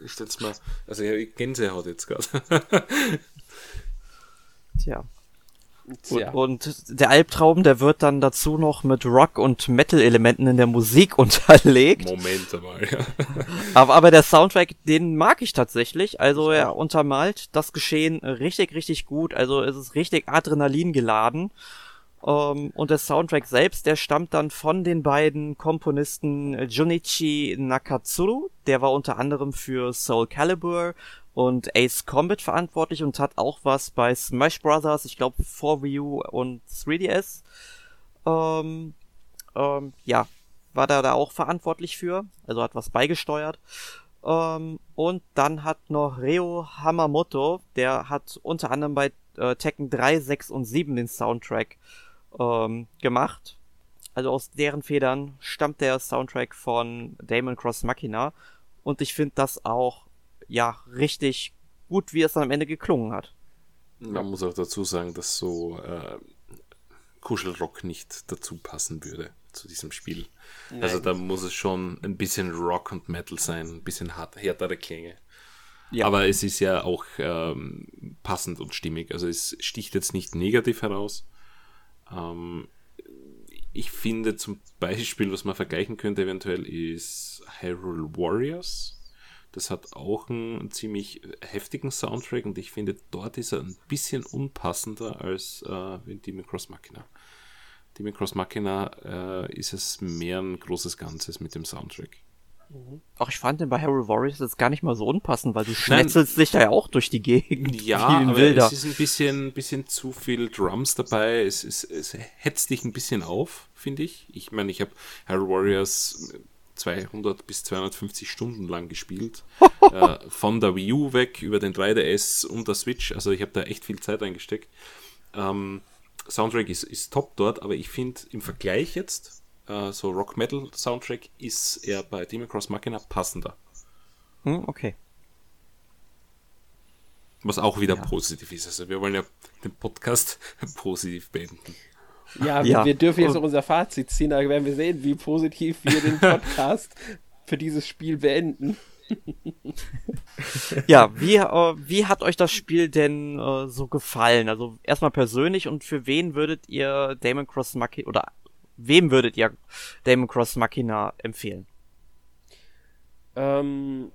ich stell's mal, also ja, Gänsehaut jetzt gerade. (laughs) Tja. Tja. Und, und der Albtraum, der wird dann dazu noch mit Rock- und Metal-Elementen in der Musik (laughs) unterlegt. Moment einmal, ja. (laughs) Aber, aber der Soundtrack, den mag ich tatsächlich. Also er untermalt das Geschehen richtig, richtig gut. Also es ist richtig Adrenalin geladen. Ähm, und der Soundtrack selbst, der stammt dann von den beiden Komponisten Junichi Nakatsuru. Der war unter anderem für Soul Calibur und Ace Combat verantwortlich und hat auch was bei Smash Brothers, ich glaube 4View und 3DS. Ähm, ähm, ja, war da da auch verantwortlich für, also hat was beigesteuert. Ähm, und dann hat noch Reo Hamamoto, der hat unter anderem bei äh, Tekken 3, 6 und 7 den Soundtrack ähm, gemacht. Also aus deren Federn stammt der Soundtrack von Damon Cross Machina. Und ich finde das auch, ja, richtig gut, wie es dann am Ende geklungen hat. Man muss auch dazu sagen, dass so äh, Kuschelrock nicht dazu passen würde zu diesem Spiel. Also da muss es schon ein bisschen Rock und Metal sein, ein bisschen hart, härtere Klänge. Ja. Aber es ist ja auch ähm, passend und stimmig. Also es sticht jetzt nicht negativ heraus. Ähm, ich finde zum Beispiel, was man vergleichen könnte eventuell, ist Hyrule Warriors. Das hat auch einen ziemlich heftigen Soundtrack und ich finde, dort ist er ein bisschen unpassender als äh, in Demon Cross Machina. Demon Cross Machina äh, ist es mehr ein großes Ganzes mit dem Soundtrack. Ach, ich fand den bei Hyrule Warriors jetzt gar nicht mal so unpassend, weil sie schnetzelt sich da ja auch durch die Gegend. Ja, aber es ist ein bisschen, bisschen zu viel Drums dabei. Es, es, es hetzt dich ein bisschen auf, finde ich. Ich meine, ich habe Hyrule Warriors 200 bis 250 Stunden lang gespielt. (laughs) äh, von der Wii U weg über den 3DS und der Switch. Also ich habe da echt viel Zeit reingesteckt. Ähm, Soundtrack ist, ist top dort, aber ich finde im Vergleich jetzt, äh, so Rock Metal Soundtrack, ist er bei Demon Cross Machina passender. Hm, okay. Was auch wieder ja. positiv ist. Also wir wollen ja den Podcast (laughs) positiv beenden. Ja, ja. wir dürfen jetzt noch unser Fazit ziehen, da werden wir sehen, wie positiv wir den (laughs) Podcast für dieses Spiel beenden. ja, wie, äh, wie hat euch das Spiel denn äh, so gefallen? Also erstmal persönlich und für wen würdet ihr Damon Cross Machina oder wem würdet ihr Damon Cross Machina empfehlen? Ähm,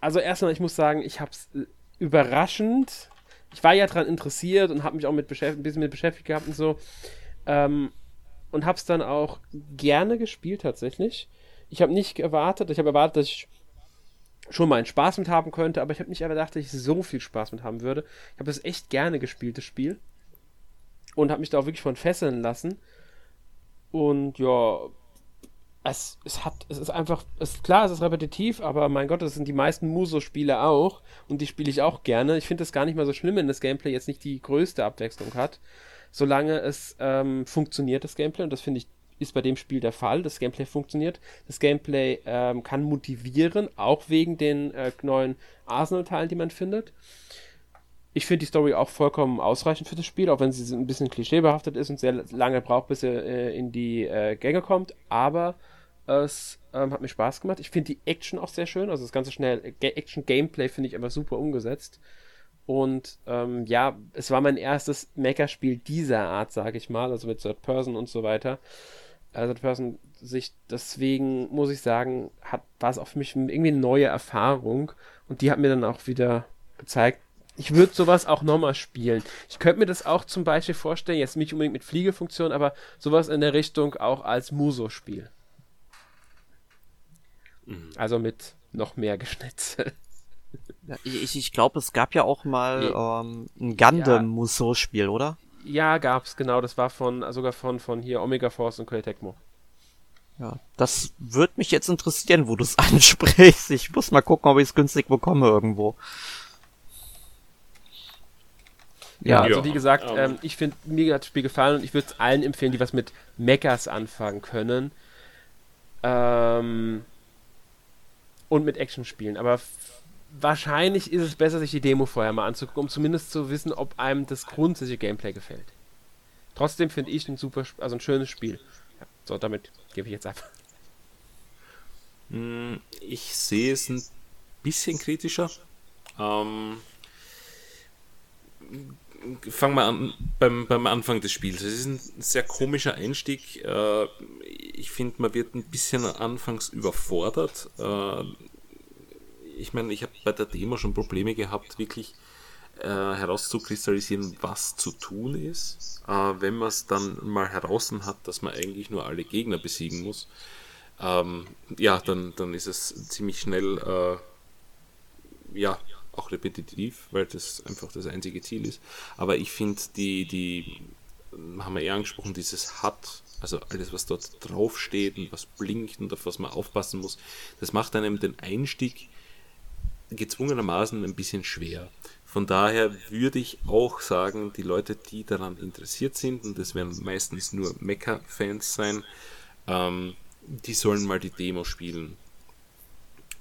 also erstmal, ich muss sagen, ich habe es äh, überraschend. Ich war ja daran interessiert und habe mich auch mit ein bisschen mit beschäftigt gehabt und so. Ähm, und habe es dann auch gerne gespielt tatsächlich. Ich habe nicht erwartet, ich habe erwartet, dass ich schon mal einen Spaß mit haben könnte, aber ich habe nicht erwartet, dass ich so viel Spaß mit haben würde. Ich habe das echt gerne gespielt, das Spiel. Und habe mich da auch wirklich von fesseln lassen. Und ja, es, es hat, es ist einfach, es ist klar, es ist repetitiv, aber mein Gott, das sind die meisten Muso-Spiele auch. Und die spiele ich auch gerne. Ich finde es gar nicht mal so schlimm, wenn das Gameplay jetzt nicht die größte Abwechslung hat solange es ähm, funktioniert, das Gameplay. Und das finde ich ist bei dem Spiel der Fall. Das Gameplay funktioniert. Das Gameplay ähm, kann motivieren, auch wegen den äh, neuen Arsenal-Teilen, die man findet. Ich finde die Story auch vollkommen ausreichend für das Spiel, auch wenn sie ein bisschen klischeebehaftet ist und sehr lange braucht, bis sie äh, in die äh, Gänge kommt. Aber es ähm, hat mir Spaß gemacht. Ich finde die Action auch sehr schön. Also das ganze schnell Action-Gameplay finde ich aber super umgesetzt. Und ähm, ja, es war mein erstes Mecha-Spiel dieser Art, sage ich mal, also mit Third Person und so weiter. Also Third Person Sicht, deswegen muss ich sagen, hat, war es auch für mich irgendwie eine neue Erfahrung und die hat mir dann auch wieder gezeigt, ich würde sowas auch nochmal spielen. Ich könnte mir das auch zum Beispiel vorstellen, jetzt nicht unbedingt mit Fliegefunktion, aber sowas in der Richtung auch als Muso-Spiel. Mhm. Also mit noch mehr Geschnitzel. Ja, ich ich glaube, es gab ja auch mal ähm, ein Gundam Musou-Spiel, oder? Ja, gab's, genau. Das war von sogar von, von hier Omega Force und Koei Tecmo. Ja, das würde mich jetzt interessieren, wo du es (laughs) ansprichst. Ich muss mal gucken, ob ich es günstig bekomme irgendwo. Ja, also wie gesagt, ähm, ich finde, mir hat das Spiel gefallen und ich würde es allen empfehlen, die was mit Mechas anfangen können. Ähm, und mit Action spielen. Aber wahrscheinlich ist es besser, sich die Demo vorher mal anzugucken, um zumindest zu wissen, ob einem das grundsätzliche Gameplay gefällt. Trotzdem finde ich ein super, also ein schönes Spiel. Ja, so, damit gebe ich jetzt ab. Hm, ich sehe es ein bisschen kritischer. Ähm, fangen wir an beim, beim Anfang des Spiels. Es ist ein sehr komischer Einstieg. Äh, ich finde, man wird ein bisschen anfangs überfordert. Ich meine, ich habe bei der Demo schon Probleme gehabt, wirklich äh, herauszukristallisieren, was zu tun ist. Äh, wenn man es dann mal heraus hat, dass man eigentlich nur alle Gegner besiegen muss, ähm, ja, dann, dann ist es ziemlich schnell, äh, ja, auch repetitiv, weil das einfach das einzige Ziel ist. Aber ich finde, die, die, haben wir eher angesprochen, dieses hat, also alles, was dort draufsteht und was blinkt und auf was man aufpassen muss, das macht einem den Einstieg gezwungenermaßen ein bisschen schwer. Von daher würde ich auch sagen, die Leute, die daran interessiert sind, und das werden meistens nur Mecha-Fans sein, ähm, die sollen mal die Demo spielen.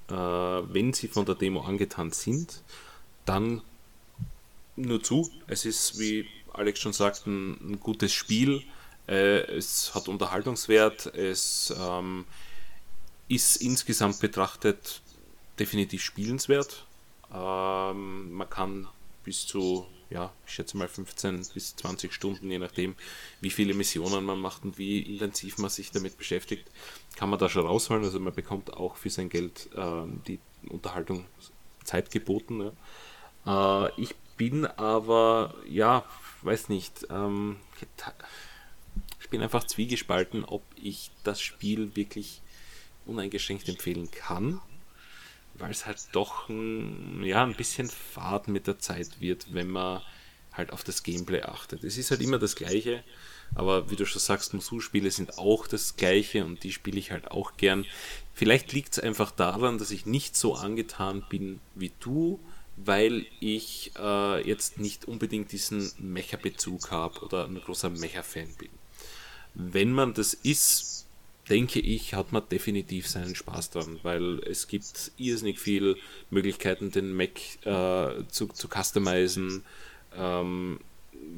Äh, wenn sie von der Demo angetan sind, dann nur zu. Es ist, wie Alex schon sagt, ein, ein gutes Spiel. Äh, es hat Unterhaltungswert. Es ähm, ist insgesamt betrachtet definitiv spielenswert. Ähm, man kann bis zu, ja, ich schätze mal 15 bis 20 Stunden, je nachdem, wie viele Missionen man macht und wie intensiv man sich damit beschäftigt, kann man da schon rausholen. Also man bekommt auch für sein Geld äh, die Unterhaltung Zeit geboten. Ja. Äh, ich bin aber, ja, weiß nicht, ähm, ich bin einfach zwiegespalten, ob ich das Spiel wirklich uneingeschränkt empfehlen kann, weil es halt doch ein, ja, ein bisschen fad mit der Zeit wird, wenn man halt auf das Gameplay achtet. Es ist halt immer das Gleiche, aber wie du schon sagst, Musu-Spiele sind auch das Gleiche und die spiele ich halt auch gern. Vielleicht liegt es einfach daran, dass ich nicht so angetan bin wie du, weil ich äh, jetzt nicht unbedingt diesen Mecha-Bezug habe oder ein großer Mecha-Fan bin. Wenn man das ist, denke ich, hat man definitiv seinen Spaß dran, weil es gibt irrsinnig viele Möglichkeiten, den Mac äh, zu, zu customizen. Ähm,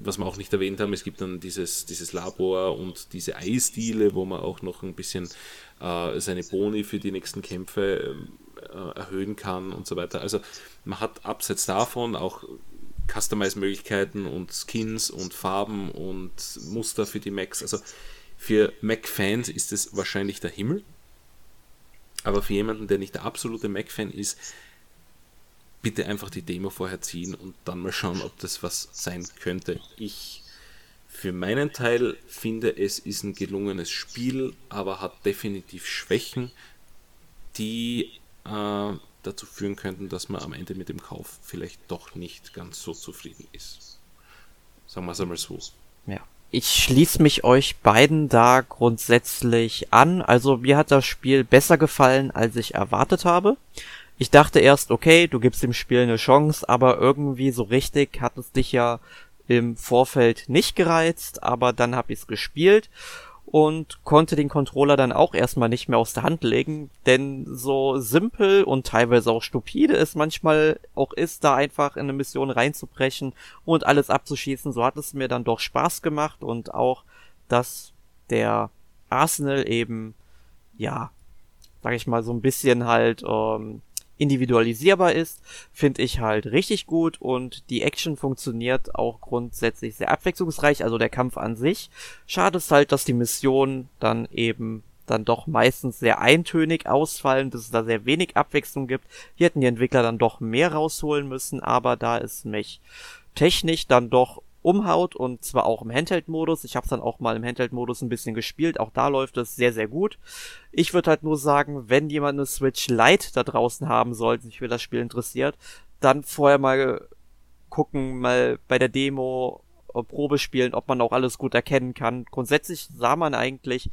was wir auch nicht erwähnt haben, es gibt dann dieses, dieses Labor und diese Eisdiele, wo man auch noch ein bisschen äh, seine Boni für die nächsten Kämpfe äh, erhöhen kann und so weiter. Also man hat abseits davon auch Customize-Möglichkeiten und Skins und Farben und Muster für die Macs. Also für Mac-Fans ist es wahrscheinlich der Himmel. Aber für jemanden, der nicht der absolute Mac-Fan ist, bitte einfach die Demo vorher ziehen und dann mal schauen, ob das was sein könnte. Ich für meinen Teil finde, es ist ein gelungenes Spiel, aber hat definitiv Schwächen, die äh, dazu führen könnten, dass man am Ende mit dem Kauf vielleicht doch nicht ganz so zufrieden ist. Sagen wir es einmal so. Ja. Ich schließe mich euch beiden da grundsätzlich an. Also mir hat das Spiel besser gefallen, als ich erwartet habe. Ich dachte erst, okay, du gibst dem Spiel eine Chance, aber irgendwie so richtig hat es dich ja im Vorfeld nicht gereizt, aber dann hab ich's gespielt und konnte den Controller dann auch erstmal nicht mehr aus der Hand legen, denn so simpel und teilweise auch stupide es manchmal auch ist, da einfach in eine Mission reinzubrechen und alles abzuschießen, so hat es mir dann doch Spaß gemacht und auch, dass der Arsenal eben, ja, sag ich mal, so ein bisschen halt ähm, individualisierbar ist, finde ich halt richtig gut und die Action funktioniert auch grundsätzlich sehr abwechslungsreich, also der Kampf an sich. Schade ist halt, dass die Missionen dann eben dann doch meistens sehr eintönig ausfallen, dass es da sehr wenig Abwechslung gibt. Hier hätten die Entwickler dann doch mehr rausholen müssen, aber da es mich technisch dann doch umhaut und zwar auch im Handheld-Modus. Ich habe es dann auch mal im Handheld-Modus ein bisschen gespielt. Auch da läuft es sehr, sehr gut. Ich würde halt nur sagen, wenn jemand eine Switch Lite da draußen haben sollte, sich für das Spiel interessiert, dann vorher mal gucken, mal bei der Demo äh, Probe spielen, ob man auch alles gut erkennen kann. Grundsätzlich sah man eigentlich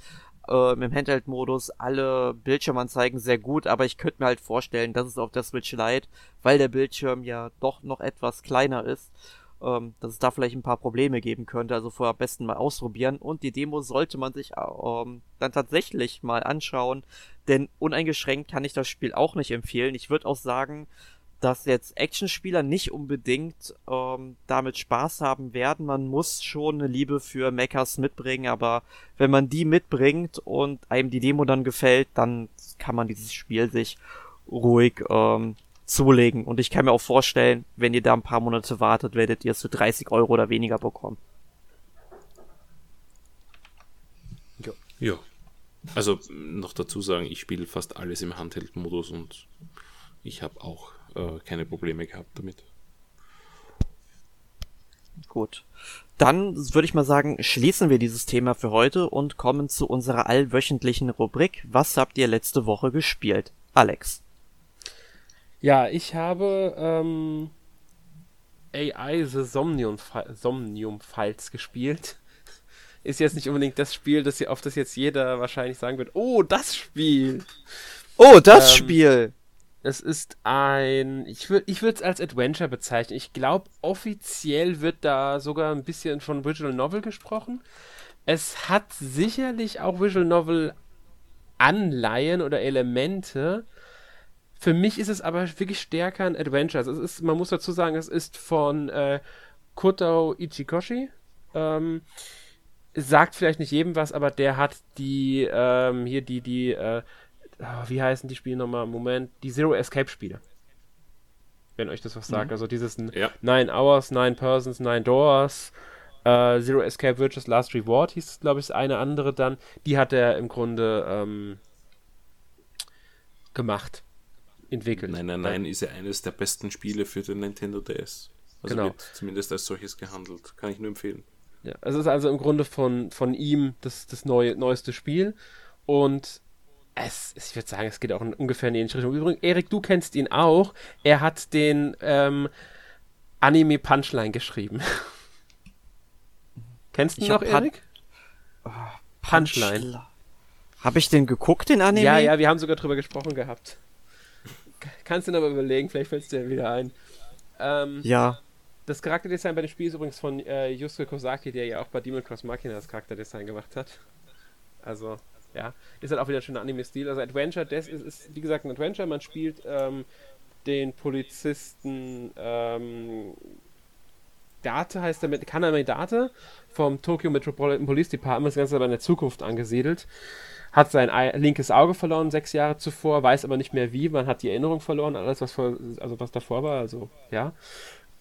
äh, im Handheld-Modus alle Bildschirmanzeigen sehr gut, aber ich könnte mir halt vorstellen, dass es auf der Switch Lite, weil der Bildschirm ja doch noch etwas kleiner ist, ähm, dass es da vielleicht ein paar Probleme geben könnte. Also vorher am besten mal ausprobieren. Und die Demo sollte man sich ähm, dann tatsächlich mal anschauen. Denn uneingeschränkt kann ich das Spiel auch nicht empfehlen. Ich würde auch sagen, dass jetzt Actionspieler nicht unbedingt ähm, damit Spaß haben werden. Man muss schon eine Liebe für Mechas mitbringen, aber wenn man die mitbringt und einem die Demo dann gefällt, dann kann man dieses Spiel sich ruhig ähm, zulegen. Und ich kann mir auch vorstellen, wenn ihr da ein paar Monate wartet, werdet ihr es für 30 Euro oder weniger bekommen. Ja. Ja. Also noch dazu sagen, ich spiele fast alles im Handheld-Modus und ich habe auch äh, keine Probleme gehabt damit. Gut. Dann würde ich mal sagen, schließen wir dieses Thema für heute und kommen zu unserer allwöchentlichen Rubrik. Was habt ihr letzte Woche gespielt? Alex. Ja, ich habe ähm, AI The Somnium, Somnium Files gespielt. (laughs) Ist jetzt nicht unbedingt das Spiel, das, auf das jetzt jeder wahrscheinlich sagen wird, oh, das Spiel. Oh, das ähm, Spiel. Es ist ein, ich würde ich es als Adventure bezeichnen. Ich glaube, offiziell wird da sogar ein bisschen von Visual Novel gesprochen. Es hat sicherlich auch Visual Novel Anleihen oder Elemente, für mich ist es aber wirklich stärker ein Adventure. Also es ist, man muss dazu sagen, es ist von äh, Kotao Ichikoshi. Ähm, sagt vielleicht nicht jedem was, aber der hat die, ähm, hier die, die, äh, oh, wie heißen die Spiele nochmal? Moment, die Zero Escape Spiele. wenn euch das was sagt. Mhm. Also dieses Ja. Nine Hours, Nine Persons, Nine Doors, äh, Zero Escape Virtuous Last Reward hieß, glaube ich, eine andere dann. Die hat er im Grunde ähm, gemacht, entwickelt. Nein, nein, nein, ist ja eines der besten Spiele für den Nintendo DS. Also Genau. wird zumindest als solches gehandelt. Kann ich nur empfehlen. Ja, es ist also im Grunde von, von ihm das, das neue, neueste Spiel. Und es, ich würde sagen, es geht auch in ungefähr in die ähnliche Richtung. Übrigens, Erik, du kennst ihn auch. Er hat den ähm, Anime Punchline geschrieben. (laughs) kennst du ihn Ich noch, hab Pan- Erik? Punchline. Habe ich den geguckt, den Anime? Ja, ja, wir haben sogar drüber gesprochen gehabt. Kannst du ihn aber überlegen, vielleicht fällt es dir wieder ein. Ähm, Ja. Das Charakterdesign bei dem Spiel ist übrigens von äh, Yusuke Kosaki, der ja auch bei Demon Cross Machina das Charakterdesign gemacht hat. Also, ja. Ist halt auch wieder ein schöner Anime-Stil. Also Adventure, das ist, ist, wie gesagt, ein Adventure. Man spielt ähm, den Polizisten ähm, Date heißt er mit Kaname Date vom Tokyo Metropolitan Police Department, das Ganze aber in der Zukunft angesiedelt. Hat sein Ei- linkes Auge verloren sechs Jahre zuvor, weiß aber nicht mehr wie. Man hat die Erinnerung verloren, alles was vor, also was davor war, also ja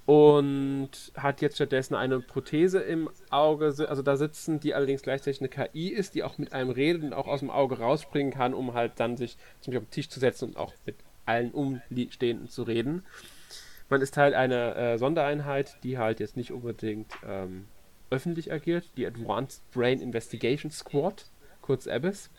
und hat jetzt stattdessen eine Prothese im Auge, also da sitzen, die allerdings gleichzeitig eine KI ist, die auch mit einem redet und auch aus dem Auge rausspringen kann, um halt dann sich zum Beispiel auf den Tisch zu setzen und auch mit allen Umstehenden zu reden. Man ist Teil einer äh, Sondereinheit, die halt jetzt nicht unbedingt ähm, öffentlich agiert, die Advanced Brain Investigation Squad, kurz ABIS.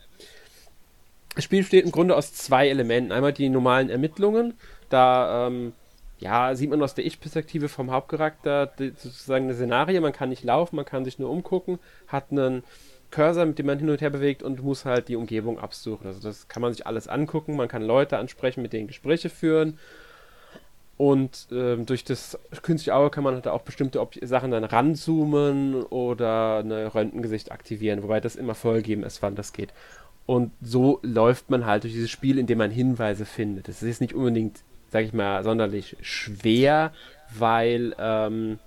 Das Spiel besteht im Grunde aus zwei Elementen. Einmal die normalen Ermittlungen, da ähm, ja, sieht man aus der Ich-Perspektive vom Hauptcharakter die, sozusagen eine Szenarie. Man kann nicht laufen, man kann sich nur umgucken, hat einen Cursor, mit dem man hin und her bewegt und muss halt die Umgebung absuchen. Also das kann man sich alles angucken, man kann Leute ansprechen, mit denen Gespräche führen. Und ähm, durch das künstliche Auge kann man halt auch bestimmte Ob Sachen dann ranzoomen oder eine Röntgengesicht aktivieren, wobei das immer vorgegeben ist, wann das geht. Und so läuft man halt durch dieses Spiel, indem man Hinweise findet. Das ist nicht unbedingt, sag ich mal, sonderlich schwer, weil ähm,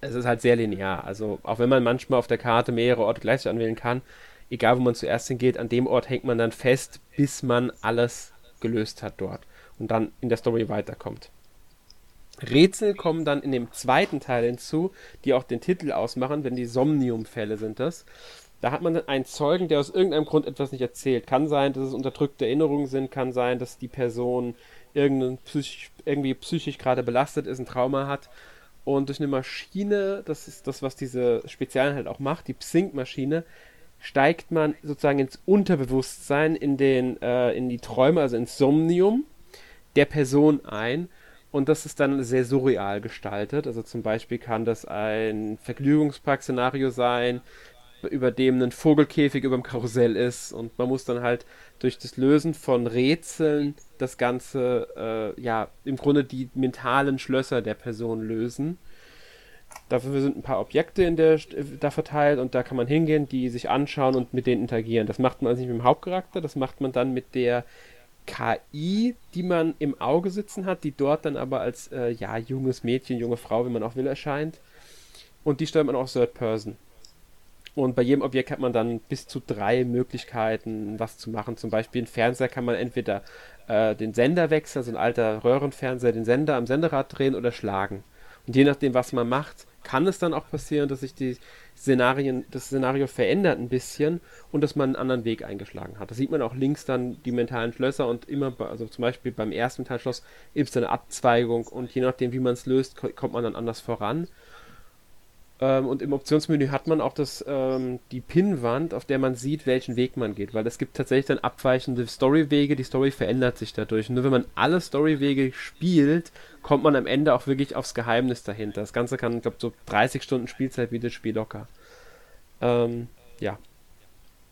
es ist halt sehr linear. Also auch wenn man manchmal auf der Karte mehrere Orte gleichzeitig anwählen kann, egal wo man zuerst hingeht, an dem Ort hängt man dann fest, bis man alles gelöst hat dort und dann in der Story weiterkommt. Rätsel kommen dann in dem zweiten Teil hinzu, die auch den Titel ausmachen, wenn die Somnium-Fälle sind das. Da hat man dann einen Zeugen, der aus irgendeinem Grund etwas nicht erzählt. Kann sein, dass es unterdrückte Erinnerungen sind, kann sein, dass die Person psychisch, irgendwie psychisch gerade belastet ist, ein Trauma hat. Und durch eine Maschine, das ist das, was diese Spezialen halt auch macht, die Psync-Maschine, steigt man sozusagen ins Unterbewusstsein, in, den, äh, in die Träume, also ins Somnium der Person ein. Und das ist dann sehr surreal gestaltet. Also zum Beispiel kann das ein Vergnügungspark-Szenario sein, über dem ein Vogelkäfig über dem Karussell ist. Und man muss dann halt durch das Lösen von Rätseln das Ganze, äh, ja, im Grunde die mentalen Schlösser der Person lösen. Dafür sind ein paar Objekte in der, da verteilt und da kann man hingehen, die sich anschauen und mit denen interagieren. Das macht man also nicht mit dem Hauptcharakter, das macht man dann mit der KI, die man im Auge sitzen hat, die dort dann aber als äh, ja, junges Mädchen, junge Frau, wie man auch will, erscheint. Und die steuert man auch Third Person. Und bei jedem Objekt hat man dann bis zu drei Möglichkeiten, was zu machen. Zum Beispiel ein Fernseher kann man entweder äh, den Sender wechseln, so ein alter Röhrenfernseher, den Sender am Senderrad drehen oder schlagen. Und je nachdem, was man macht, kann es dann auch passieren, dass sich die Szenarien, das Szenario verändert ein bisschen und dass man einen anderen Weg eingeschlagen hat. Da sieht man auch links dann die mentalen Schlösser und immer, also zum Beispiel beim ersten mentalen Schloss gibt es eine Abzweigung und je nachdem, wie man es löst, ko- kommt man dann anders voran. Ähm, und im Optionsmenü hat man auch das, ähm, die Pinnwand, auf der man sieht, welchen Weg man geht, weil es gibt tatsächlich dann abweichende Storywege, die Story verändert sich dadurch. Nur wenn man alle Storywege spielt, kommt man am Ende auch wirklich aufs Geheimnis dahinter. Das Ganze kann, ich glaube, so 30 Stunden Spielzeit wie das Spiel locker. Ähm, ja.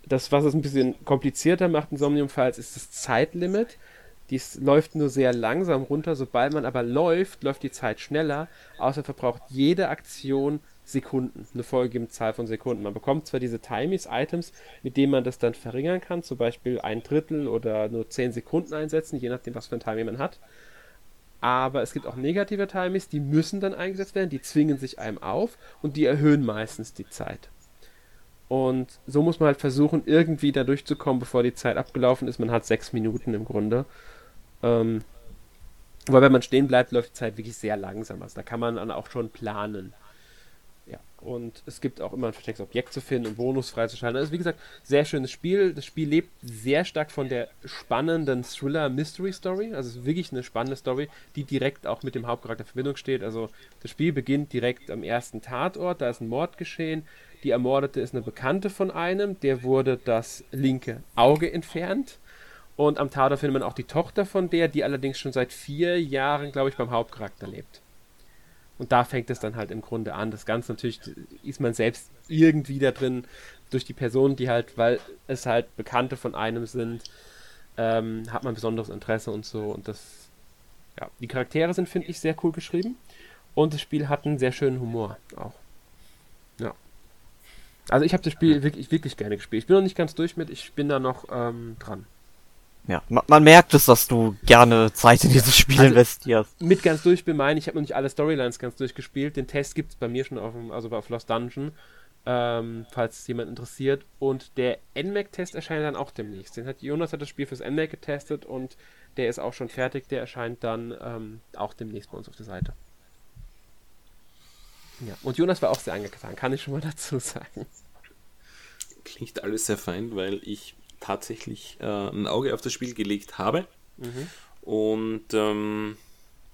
Das, was es ein bisschen komplizierter macht in Somnium Files, ist das Zeitlimit. Dies läuft nur sehr langsam runter. Sobald man aber läuft, läuft die Zeit schneller. Außer verbraucht jede Aktion Sekunden, eine vorgegebene Zahl von Sekunden. Man bekommt zwar diese Timies, Items, mit denen man das dann verringern kann, zum Beispiel ein Drittel oder nur 10 Sekunden einsetzen, je nachdem, was für ein Timing man hat. Aber es gibt auch negative Timies, die müssen dann eingesetzt werden, die zwingen sich einem auf und die erhöhen meistens die Zeit. Und so muss man halt versuchen, irgendwie da durchzukommen, bevor die Zeit abgelaufen ist. Man hat sechs Minuten im Grunde. Ähm, Weil wenn man stehen bleibt, läuft die Zeit wirklich sehr langsam. Also da kann man dann auch schon planen. Und es gibt auch immer ein verstecktes Objekt zu finden und Bonus freizuschalten. Also wie gesagt, sehr schönes Spiel. Das Spiel lebt sehr stark von der spannenden Thriller-Mystery-Story. Also es ist wirklich eine spannende Story, die direkt auch mit dem Hauptcharakter in Verbindung steht. Also das Spiel beginnt direkt am ersten Tatort. Da ist ein Mord geschehen. Die Ermordete ist eine Bekannte von einem. Der wurde das linke Auge entfernt. Und am Tatort findet man auch die Tochter von der, die allerdings schon seit vier Jahren, glaube ich, beim Hauptcharakter lebt. Und da fängt es dann halt im Grunde an. Das Ganze natürlich ist man selbst irgendwie da drin durch die Personen, die halt, weil es halt Bekannte von einem sind, ähm, hat man besonderes Interesse und so. Und das, ja, die Charaktere sind, finde ich, sehr cool geschrieben. Und das Spiel hat einen sehr schönen Humor auch. Ja. Also ich habe das Spiel wirklich, wirklich gerne gespielt. Ich bin noch nicht ganz durch mit, ich bin da noch ähm, dran. Ja, man, man, merkt es, dass du gerne Zeit in dieses Spiel also, investierst. Mit ganz durch bin meine, ich habe noch nicht alle Storylines ganz durchgespielt. Den Test gibt es bei mir schon auf, also auf Lost Dungeon, ähm, falls jemand interessiert. Und der NMAC-Test erscheint dann auch demnächst. Den hat Jonas hat das Spiel fürs NMAC getestet und der ist auch schon fertig. Der erscheint dann ähm, auch demnächst bei uns auf der Seite. Ja, und Jonas war auch sehr angetan, kann ich schon mal (laughs) dazu sagen. Klingt alles sehr fein, weil ich tatsächlich äh, ein Auge auf das Spiel gelegt habe mhm. und ähm,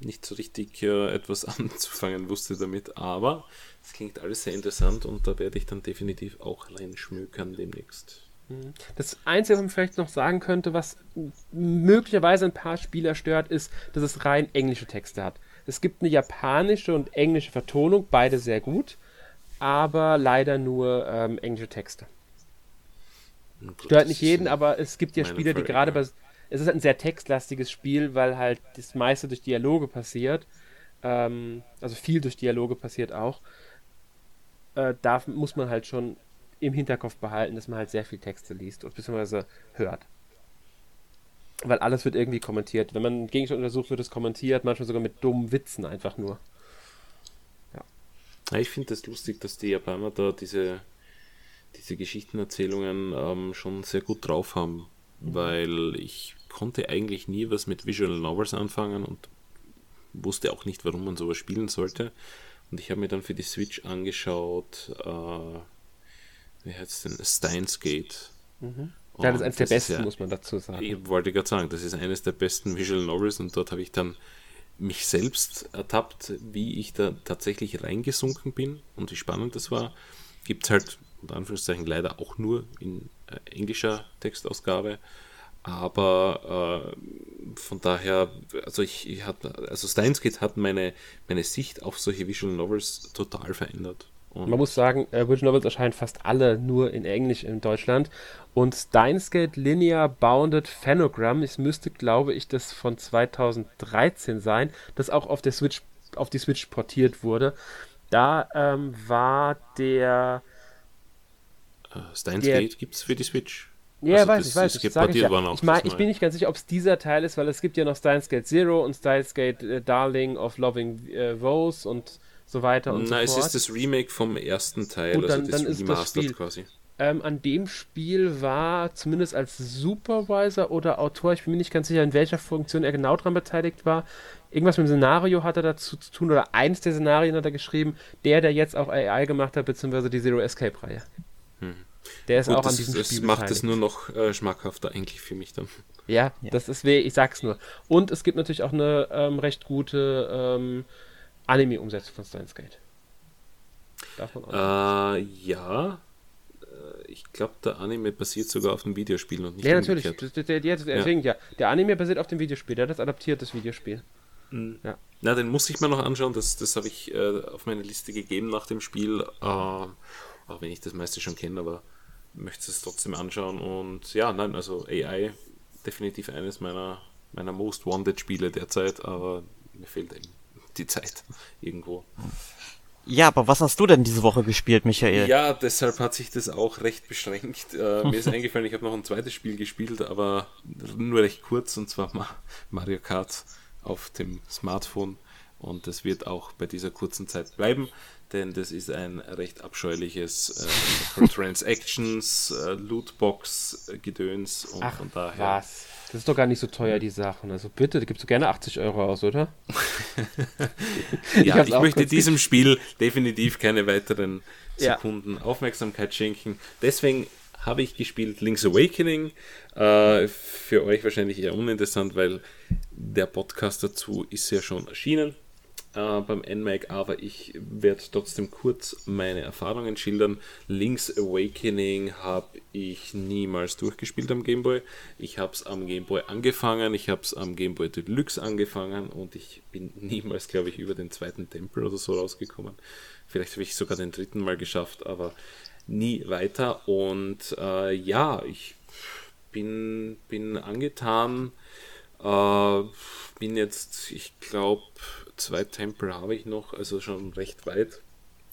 nicht so richtig äh, etwas (laughs) anzufangen wusste damit, aber es klingt alles sehr interessant und da werde ich dann definitiv auch reinschmökern demnächst. Mhm. Das Einzige, was man vielleicht noch sagen könnte, was möglicherweise ein paar Spieler stört, ist, dass es rein englische Texte hat. Es gibt eine japanische und englische Vertonung, beide sehr gut, aber leider nur ähm, englische Texte. Stört nicht jeden, aber es gibt ja Spieler, die gerade bei. Es ist halt ein sehr textlastiges Spiel, weil halt das meiste durch Dialoge passiert. Ähm, also viel durch Dialoge passiert auch. Äh, da muss man halt schon im Hinterkopf behalten, dass man halt sehr viel Texte liest und beziehungsweise hört. Weil alles wird irgendwie kommentiert. Wenn man einen Gegenstand untersucht, wird es kommentiert, manchmal sogar mit dummen Witzen einfach nur. Ja. ja ich finde das lustig, dass die Japaner da diese diese Geschichtenerzählungen ähm, schon sehr gut drauf haben, mhm. weil ich konnte eigentlich nie was mit Visual Novels anfangen und wusste auch nicht, warum man sowas spielen sollte. Und ich habe mir dann für die Switch angeschaut, äh, wie heißt es denn, Steins Gate. Mhm. Ja, das ist eines der besten, ja, muss man dazu sagen. Ich wollte gerade sagen, das ist eines der besten Visual Novels und dort habe ich dann mich selbst ertappt, wie ich da tatsächlich reingesunken bin und wie spannend das war. Gibt es halt unter Anführungszeichen leider auch nur in äh, englischer Textausgabe. Aber äh, von daher, also ich, ich hatte, also Steins Gate hat meine, meine Sicht auf solche Visual Novels total verändert. Und Man muss sagen, äh, Visual Novels erscheinen fast alle nur in Englisch in Deutschland. Und Steins Gate Linear Bounded Phanogram, es müsste, glaube ich, das von 2013 sein, das auch auf der Switch, auf die Switch portiert wurde. Da ähm, war der Uh, Steins Gate gibt es für die Switch. Ja, also weiß das, ich, weiß ich. Sag ich, ja. ich, mein, ich bin nicht ganz sicher, ob es dieser Teil ist, weil es gibt ja noch Steins Gate Zero und Steins Gate äh, Darling of Loving äh, Woes und so weiter und Na, so fort. es ist das Remake vom ersten Teil, Gut, dann, also das dann ist das Spiel. quasi. Ähm, an dem Spiel war zumindest als Supervisor oder Autor, ich bin mir nicht ganz sicher, in welcher Funktion er genau daran beteiligt war. Irgendwas mit dem Szenario hat er dazu zu tun oder eins der Szenarien hat er geschrieben, der, der jetzt auch AI gemacht hat, beziehungsweise die Zero Escape-Reihe. Der ist Gut, auch an diesem das, Spiel Das macht es nur noch äh, schmackhafter eigentlich für mich dann. Ja, ja, das ist weh, ich sag's nur. Und es gibt natürlich auch eine ähm, recht gute ähm, Anime-Umsetzung von Steins Gate. Davon auch äh, ja. Äh, ich glaube, der Anime basiert sogar auf dem Videospiel und nicht Ja, natürlich. Der, der, der, deswegen, ja. ja. Der Anime basiert auf dem Videospiel, der hat das adaptiert, das Videospiel. Mhm. Ja. Na, den muss ich mir noch anschauen. Das, das habe ich äh, auf meine Liste gegeben nach dem Spiel. Äh, auch wenn ich das meiste schon kenne, aber möchte es trotzdem anschauen. Und ja, nein, also AI definitiv eines meiner, meiner Most Wanted Spiele derzeit, aber mir fehlt eben die Zeit (laughs) irgendwo. Ja, aber was hast du denn diese Woche gespielt, Michael? Ja, deshalb hat sich das auch recht beschränkt. Äh, mir ist (laughs) eingefallen, ich habe noch ein zweites Spiel gespielt, aber nur recht kurz, und zwar Mario Kart auf dem Smartphone. Und das wird auch bei dieser kurzen Zeit bleiben denn das ist ein recht abscheuliches äh, Transactions, äh, Lootbox-Gedöns und Ach, von daher. Was? Das ist doch gar nicht so teuer, die Sachen. Also bitte, da gibst du gerne 80 Euro aus, oder? (laughs) ja, ich, ich möchte diesem Spiel definitiv keine weiteren Sekunden ja. Aufmerksamkeit schenken. Deswegen habe ich gespielt Link's Awakening. Äh, für euch wahrscheinlich eher uninteressant, weil der Podcast dazu ist ja schon erschienen äh, beim NMAC, aber ich werde trotzdem kurz meine Erfahrungen schildern. Link's Awakening habe ich niemals durchgespielt am Gameboy. Ich habe es am Gameboy angefangen, ich habe es am Gameboy Deluxe angefangen und ich bin (laughs) niemals, glaube ich, über den zweiten Tempel oder so rausgekommen. Vielleicht habe ich sogar den dritten Mal geschafft, aber nie weiter. Und äh, ja, ich bin, bin angetan. Äh, bin jetzt, ich glaube, zwei Tempel habe ich noch, also schon recht weit.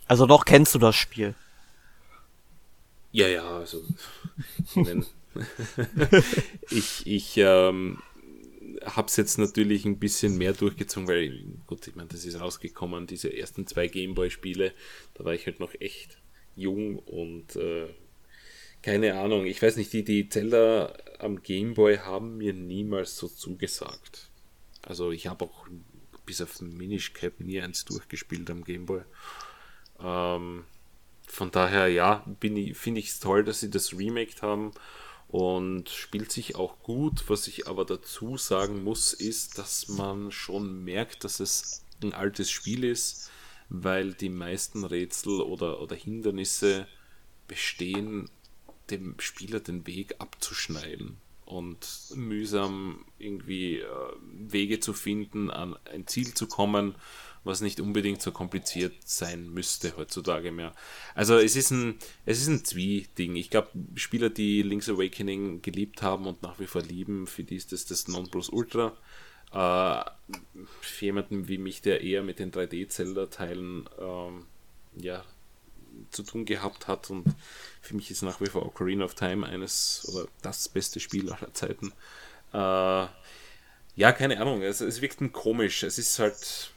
Also noch kennst du das Spiel? Ja, ja, also ich, (laughs) ich ähm, habe es jetzt natürlich ein bisschen mehr durchgezogen, weil, gut, ich meine, das ist rausgekommen, diese ersten zwei Gameboy-Spiele, da war ich halt noch echt jung und äh, keine Ahnung, ich weiß nicht, die, die Zelda am Gameboy haben mir niemals so zugesagt. Also ich habe auch bis auf Minish Cap nie eins durchgespielt am Gameboy. Ähm, von daher, ja, finde ich es toll, dass sie das remaked haben und spielt sich auch gut. Was ich aber dazu sagen muss, ist, dass man schon merkt, dass es ein altes Spiel ist, weil die meisten Rätsel oder, oder Hindernisse bestehen, dem Spieler den Weg abzuschneiden und mühsam irgendwie äh, Wege zu finden, an ein Ziel zu kommen, was nicht unbedingt so kompliziert sein müsste heutzutage mehr. Also es ist ein, es ist ein Zwie-Ding. Ich glaube, Spieler, die Link's Awakening geliebt haben und nach wie vor lieben, für die ist das das Nonplusultra. Äh, für jemanden wie mich, der eher mit den 3D-Zelda-Teilen ähm, ja, zu tun gehabt hat und für mich ist nach wie vor Ocarina of Time eines oder das beste Spiel aller Zeiten. Äh, ja, keine Ahnung, es, es wirkt ein komisch. Es ist halt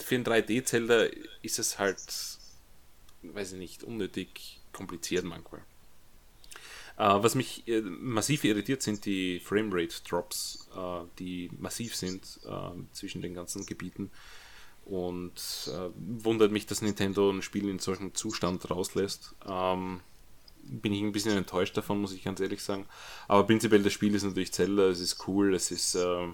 für ein 3D-Zelda ist es halt, weiß ich nicht, unnötig kompliziert manchmal. Uh, was mich äh, massiv irritiert, sind die Framerate-Drops, uh, die massiv sind uh, zwischen den ganzen Gebieten. Und äh, wundert mich, dass Nintendo ein Spiel in solchem Zustand rauslässt. Ähm, bin ich ein bisschen enttäuscht davon, muss ich ganz ehrlich sagen. Aber prinzipiell, das Spiel ist natürlich Zelda, es ist cool, es ist äh,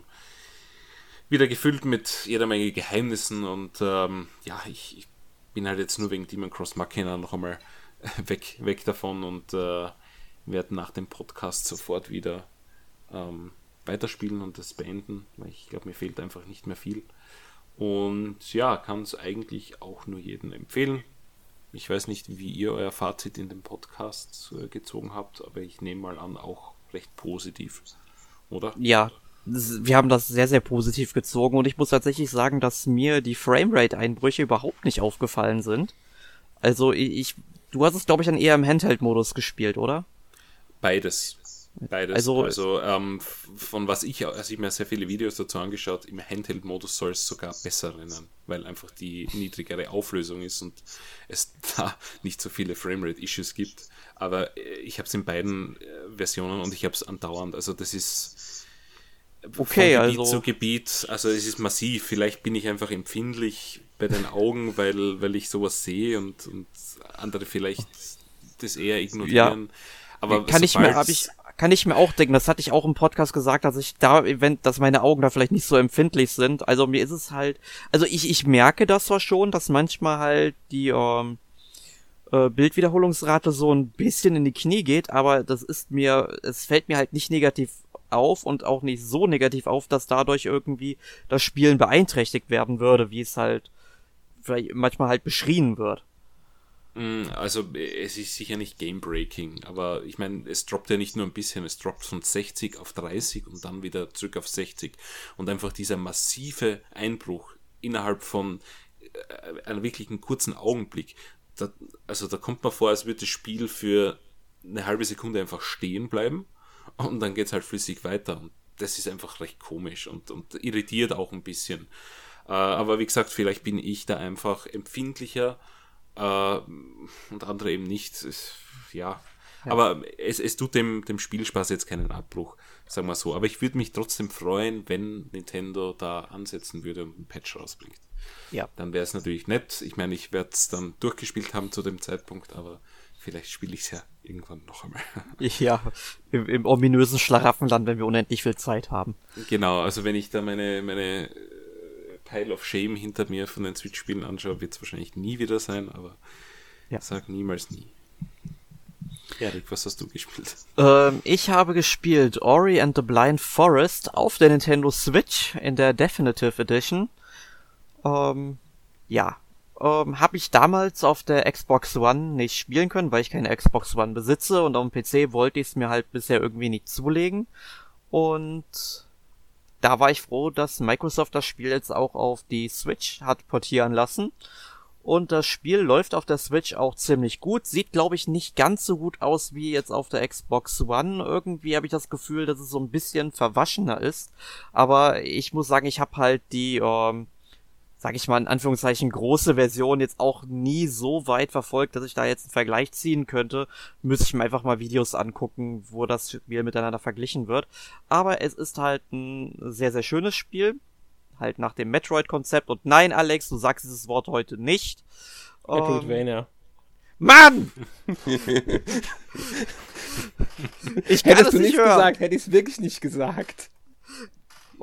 wieder gefüllt mit jeder Menge Geheimnissen und ähm, ja, ich, ich, bin halt jetzt nur wegen Demon Cross Machina noch einmal (laughs) weg, weg davon und äh, werde nach dem Podcast sofort wieder ähm, weiterspielen und das beenden, weil ich glaube, mir fehlt einfach nicht mehr viel. Und ja, kann es eigentlich auch nur jedem empfehlen. Ich weiß nicht, wie ihr euer Fazit in dem Podcast äh, gezogen habt, aber ich nehme mal an, auch recht positiv, oder? Ja, wir haben das sehr, sehr positiv gezogen und ich muss tatsächlich sagen, dass mir die Framerate-Einbrüche überhaupt nicht aufgefallen sind. Also ich, du hast es, glaube ich, dann eher im Handheld-Modus gespielt, oder? Beides. Beides. Also, also ähm, von was ich, also ich mir sehr viele Videos dazu angeschaut, im Handheld-Modus soll es sogar besser rennen, weil einfach die niedrigere Auflösung ist und es (laughs) da nicht so viele Framerate-Issues gibt. Aber äh, ich habe es in beiden äh, Versionen und ich habe es andauernd. Also das ist okay, von Gebiet also zu Gebiet. Also es ist massiv. Vielleicht bin ich einfach empfindlich bei den Augen, weil, weil ich sowas sehe und, und andere vielleicht das eher ignorieren. Ja. Aber kann ich mir, habe ich, kann ich mir auch denken, das hatte ich auch im Podcast gesagt, dass ich da, wenn, dass meine Augen da vielleicht nicht so empfindlich sind. Also mir ist es halt, also ich, ich merke das zwar schon, dass manchmal halt die ähm, äh, Bildwiederholungsrate so ein bisschen in die Knie geht, aber das ist mir, es fällt mir halt nicht negativ auf und auch nicht so negativ auf, dass dadurch irgendwie das Spielen beeinträchtigt werden würde, wie es halt vielleicht manchmal halt beschrien wird. Mm, also es ist sicher nicht Game-Breaking, aber ich meine, es droppt ja nicht nur ein bisschen, es droppt von 60 auf 30 und dann wieder zurück auf 60. Und einfach dieser massive Einbruch innerhalb von äh, einem wirklichen kurzen Augenblick. Da, also da kommt man vor, als würde das Spiel für eine halbe Sekunde einfach stehen bleiben und dann geht es halt flüssig weiter. Und das ist einfach recht komisch und, und irritiert auch ein bisschen. Äh, aber wie gesagt, vielleicht bin ich da einfach empfindlicher äh, und andere eben nicht. Es, ja. ja. Aber es, es tut dem, dem Spielspaß jetzt keinen Abbruch. Sagen wir so. Aber ich würde mich trotzdem freuen, wenn Nintendo da ansetzen würde und ein Patch rausbringt. Ja. Dann wäre es natürlich nett. Ich meine, ich werde es dann durchgespielt haben zu dem Zeitpunkt, aber vielleicht spiele ich es ja irgendwann noch einmal. (laughs) Ja, im, im ominösen Schlaraffenland, wenn wir unendlich viel Zeit haben. Genau, also wenn ich da meine, meine Pile of Shame hinter mir von den Switch-Spielen anschaue, wird es wahrscheinlich nie wieder sein, aber ja. sag niemals nie. Erik, was hast du gespielt? Ähm, ich habe gespielt Ori and the Blind Forest auf der Nintendo Switch in der Definitive Edition. Ähm, ja, ähm, habe ich damals auf der Xbox One nicht spielen können, weil ich keine Xbox One besitze und auf dem PC wollte ich es mir halt bisher irgendwie nicht zulegen. Und da war ich froh, dass Microsoft das Spiel jetzt auch auf die Switch hat portieren lassen. Und das Spiel läuft auf der Switch auch ziemlich gut. Sieht, glaube ich, nicht ganz so gut aus wie jetzt auf der Xbox One. Irgendwie habe ich das Gefühl, dass es so ein bisschen verwaschener ist. Aber ich muss sagen, ich habe halt die ähm, sag ich mal, in Anführungszeichen große Version jetzt auch nie so weit verfolgt, dass ich da jetzt einen Vergleich ziehen könnte. Müsste ich mir einfach mal Videos angucken, wo das Spiel miteinander verglichen wird. Aber es ist halt ein sehr, sehr schönes Spiel. Halt nach dem Metroid-Konzept. Und nein, Alex, du sagst dieses Wort heute nicht. Metroidvania. Ähm, Mann! (laughs) ich kann Hättest du nicht hören. gesagt, hätte ich es wirklich nicht gesagt.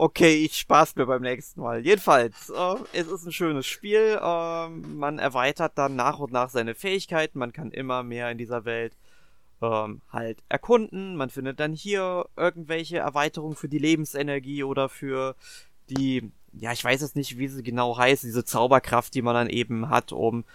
Okay, ich spaß mir beim nächsten Mal. Jedenfalls, äh, es ist ein schönes Spiel. Äh, man erweitert dann nach und nach seine Fähigkeiten. Man kann immer mehr in dieser Welt ähm, halt erkunden. Man findet dann hier irgendwelche Erweiterungen für die Lebensenergie oder für die, ja, ich weiß jetzt nicht, wie sie genau heißt, diese Zauberkraft, die man dann eben hat, um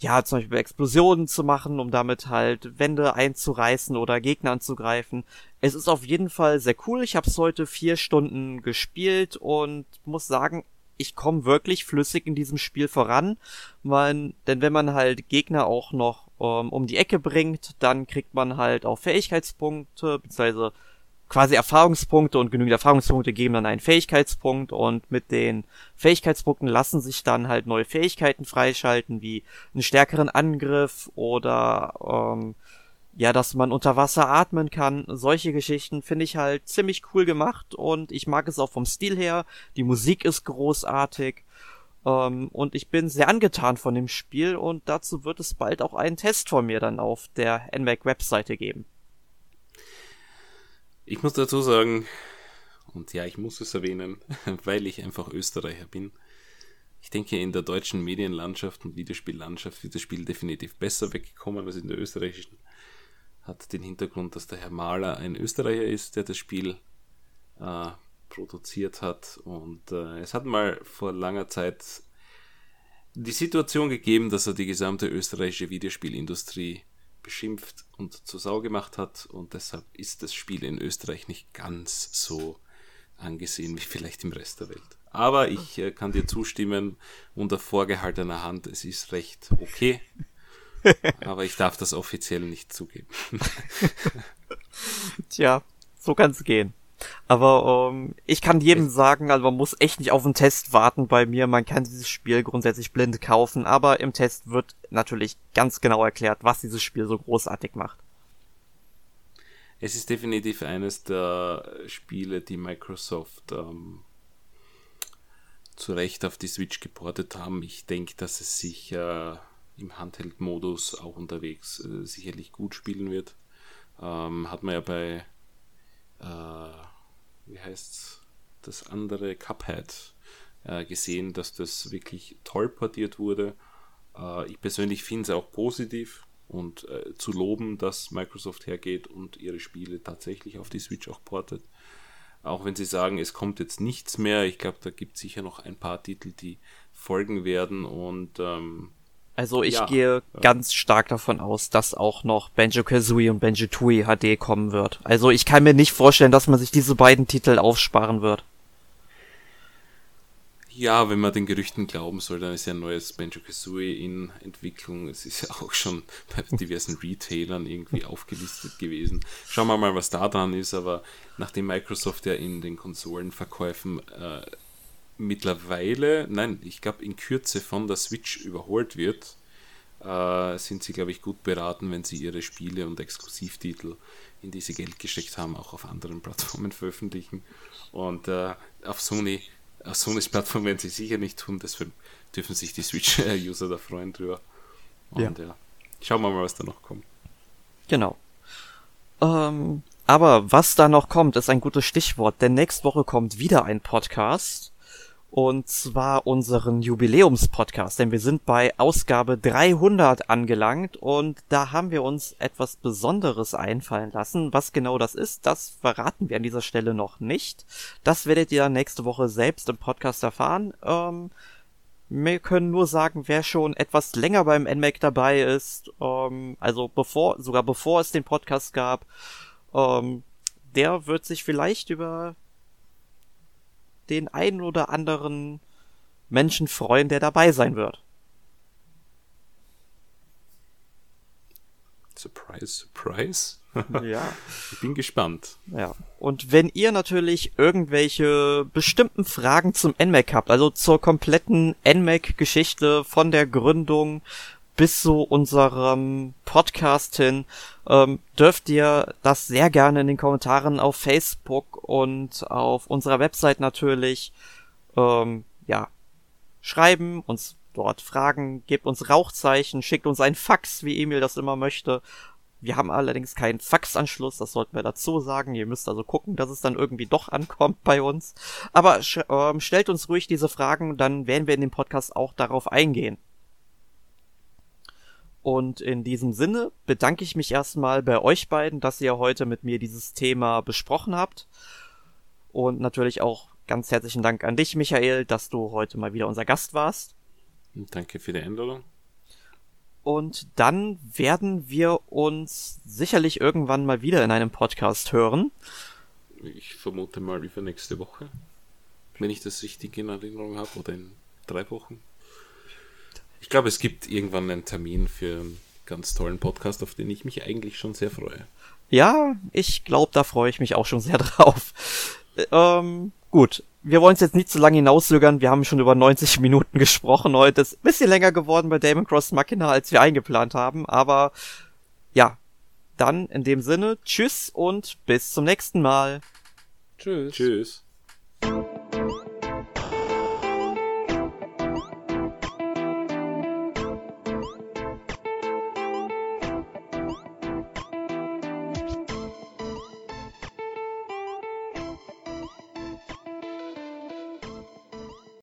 ja, zum Beispiel Explosionen zu machen, um damit halt Wände einzureißen oder Gegner anzugreifen. Es ist auf jeden Fall sehr cool. Ich habe es heute vier Stunden gespielt und muss sagen, ich komme wirklich flüssig in diesem Spiel voran. Man, denn wenn man halt Gegner auch noch ähm, um die Ecke bringt, dann kriegt man halt auch Fähigkeitspunkte, beziehungsweise quasi Erfahrungspunkte und genügend Erfahrungspunkte geben dann einen Fähigkeitspunkt und mit den Fähigkeitspunkten lassen sich dann halt neue Fähigkeiten freischalten, wie einen stärkeren Angriff oder ähm, ja, dass man unter Wasser atmen kann. Solche Geschichten finde ich halt ziemlich cool gemacht und ich mag es auch vom Stil her. Die Musik ist großartig. Ähm, und ich bin sehr angetan von dem Spiel und dazu wird es bald auch einen Test von mir dann auf der NMAC Webseite geben. Ich muss dazu sagen, und ja, ich muss es erwähnen, (laughs) weil ich einfach Österreicher bin. Ich denke, in der deutschen Medienlandschaft und Videospiellandschaft wird das Spiel definitiv besser weggekommen als in der österreichischen. Hat den Hintergrund, dass der Herr Mahler ein Österreicher ist, der das Spiel äh, produziert hat. Und äh, es hat mal vor langer Zeit die Situation gegeben, dass er die gesamte österreichische Videospielindustrie beschimpft und zur Sau gemacht hat und deshalb ist das Spiel in Österreich nicht ganz so angesehen wie vielleicht im Rest der Welt. Aber ich äh, kann dir zustimmen, unter vorgehaltener Hand, es ist recht okay. (laughs) aber ich darf das offiziell nicht zugeben. Tja, so kann es gehen. Aber ähm, ich kann jedem sagen, also man muss echt nicht auf einen Test warten bei mir. Man kann dieses Spiel grundsätzlich blind kaufen, aber im Test wird natürlich ganz genau erklärt, was dieses Spiel so großartig macht. Es ist definitiv eines der Spiele, die Microsoft ähm, zu Recht auf die Switch geportet haben. Ich denke, dass es sich äh, im Handheld-Modus auch unterwegs äh, sicherlich gut spielen wird. Ähm, hat man ja bei äh, wie heißt das andere, Cuphead, äh, gesehen, dass das wirklich toll portiert wurde. Äh, ich persönlich finde es auch positiv und äh, zu loben, dass Microsoft hergeht und ihre Spiele tatsächlich auf die Switch auch portet. Auch wenn sie sagen, es kommt jetzt nichts mehr. Ich glaube, da gibt es sicher noch ein paar Titel, die folgen werden und ähm, also ich ja, gehe ja. ganz stark davon aus, dass auch noch Banjo-Kazooie und Banjo-Tooie HD kommen wird. Also ich kann mir nicht vorstellen, dass man sich diese beiden Titel aufsparen wird. Ja, wenn man den Gerüchten glauben soll, dann ist ja ein neues Banjo-Kazooie in Entwicklung. Es ist ja auch schon bei diversen Retailern irgendwie aufgelistet gewesen. Schauen wir mal, was da dran ist, aber nachdem Microsoft ja in den Konsolenverkäufen äh, mittlerweile, nein, ich glaube in Kürze von der Switch überholt wird, äh, sind sie, glaube ich, gut beraten, wenn sie ihre Spiele und Exklusivtitel, in die sie Geld gesteckt haben, auch auf anderen (laughs) Plattformen veröffentlichen. Und äh, auf Sony, auf Sonys Plattform werden sie sicher nicht tun, deswegen dürfen sich die Switch-User (laughs) da freuen drüber. Und ja. ja, schauen wir mal, was da noch kommt. Genau. Ähm, aber was da noch kommt, ist ein gutes Stichwort, denn nächste Woche kommt wieder ein Podcast. Und zwar unseren Jubiläumspodcast, denn wir sind bei Ausgabe 300 angelangt und da haben wir uns etwas Besonderes einfallen lassen. Was genau das ist, das verraten wir an dieser Stelle noch nicht. Das werdet ihr nächste Woche selbst im Podcast erfahren. Ähm, wir können nur sagen, wer schon etwas länger beim NMAC dabei ist, ähm, also bevor, sogar bevor es den Podcast gab, ähm, der wird sich vielleicht über den einen oder anderen Menschen freuen, der dabei sein wird. Surprise, surprise. (laughs) ja. Ich bin gespannt. Ja. Und wenn ihr natürlich irgendwelche bestimmten Fragen zum NMAC habt, also zur kompletten NMAC-Geschichte von der Gründung bis zu unserem Podcast hin, ähm, dürft ihr das sehr gerne in den Kommentaren auf Facebook und auf unserer Website natürlich ähm, ja schreiben, uns dort fragen, gebt uns Rauchzeichen, schickt uns ein Fax, wie Emil das immer möchte. Wir haben allerdings keinen Faxanschluss, das sollten wir dazu sagen. Ihr müsst also gucken, dass es dann irgendwie doch ankommt bei uns. Aber ähm, stellt uns ruhig diese Fragen, dann werden wir in dem Podcast auch darauf eingehen. Und in diesem Sinne bedanke ich mich erstmal bei euch beiden, dass ihr heute mit mir dieses Thema besprochen habt. Und natürlich auch ganz herzlichen Dank an dich, Michael, dass du heute mal wieder unser Gast warst. Danke für die Einladung. Und dann werden wir uns sicherlich irgendwann mal wieder in einem Podcast hören. Ich vermute mal über nächste Woche. Wenn ich das richtig in Erinnerung habe, oder in drei Wochen. Ich glaube, es gibt irgendwann einen Termin für einen ganz tollen Podcast, auf den ich mich eigentlich schon sehr freue. Ja, ich glaube, da freue ich mich auch schon sehr (laughs) drauf. Ähm, gut, wir wollen es jetzt nicht zu lange hinauszögern. Wir haben schon über 90 (laughs) Minuten gesprochen heute. Ist ein bisschen länger geworden bei Damon Cross Machina, als wir eingeplant haben. Aber ja, dann in dem Sinne, tschüss und bis zum nächsten Mal. Tschüss. Tschüss.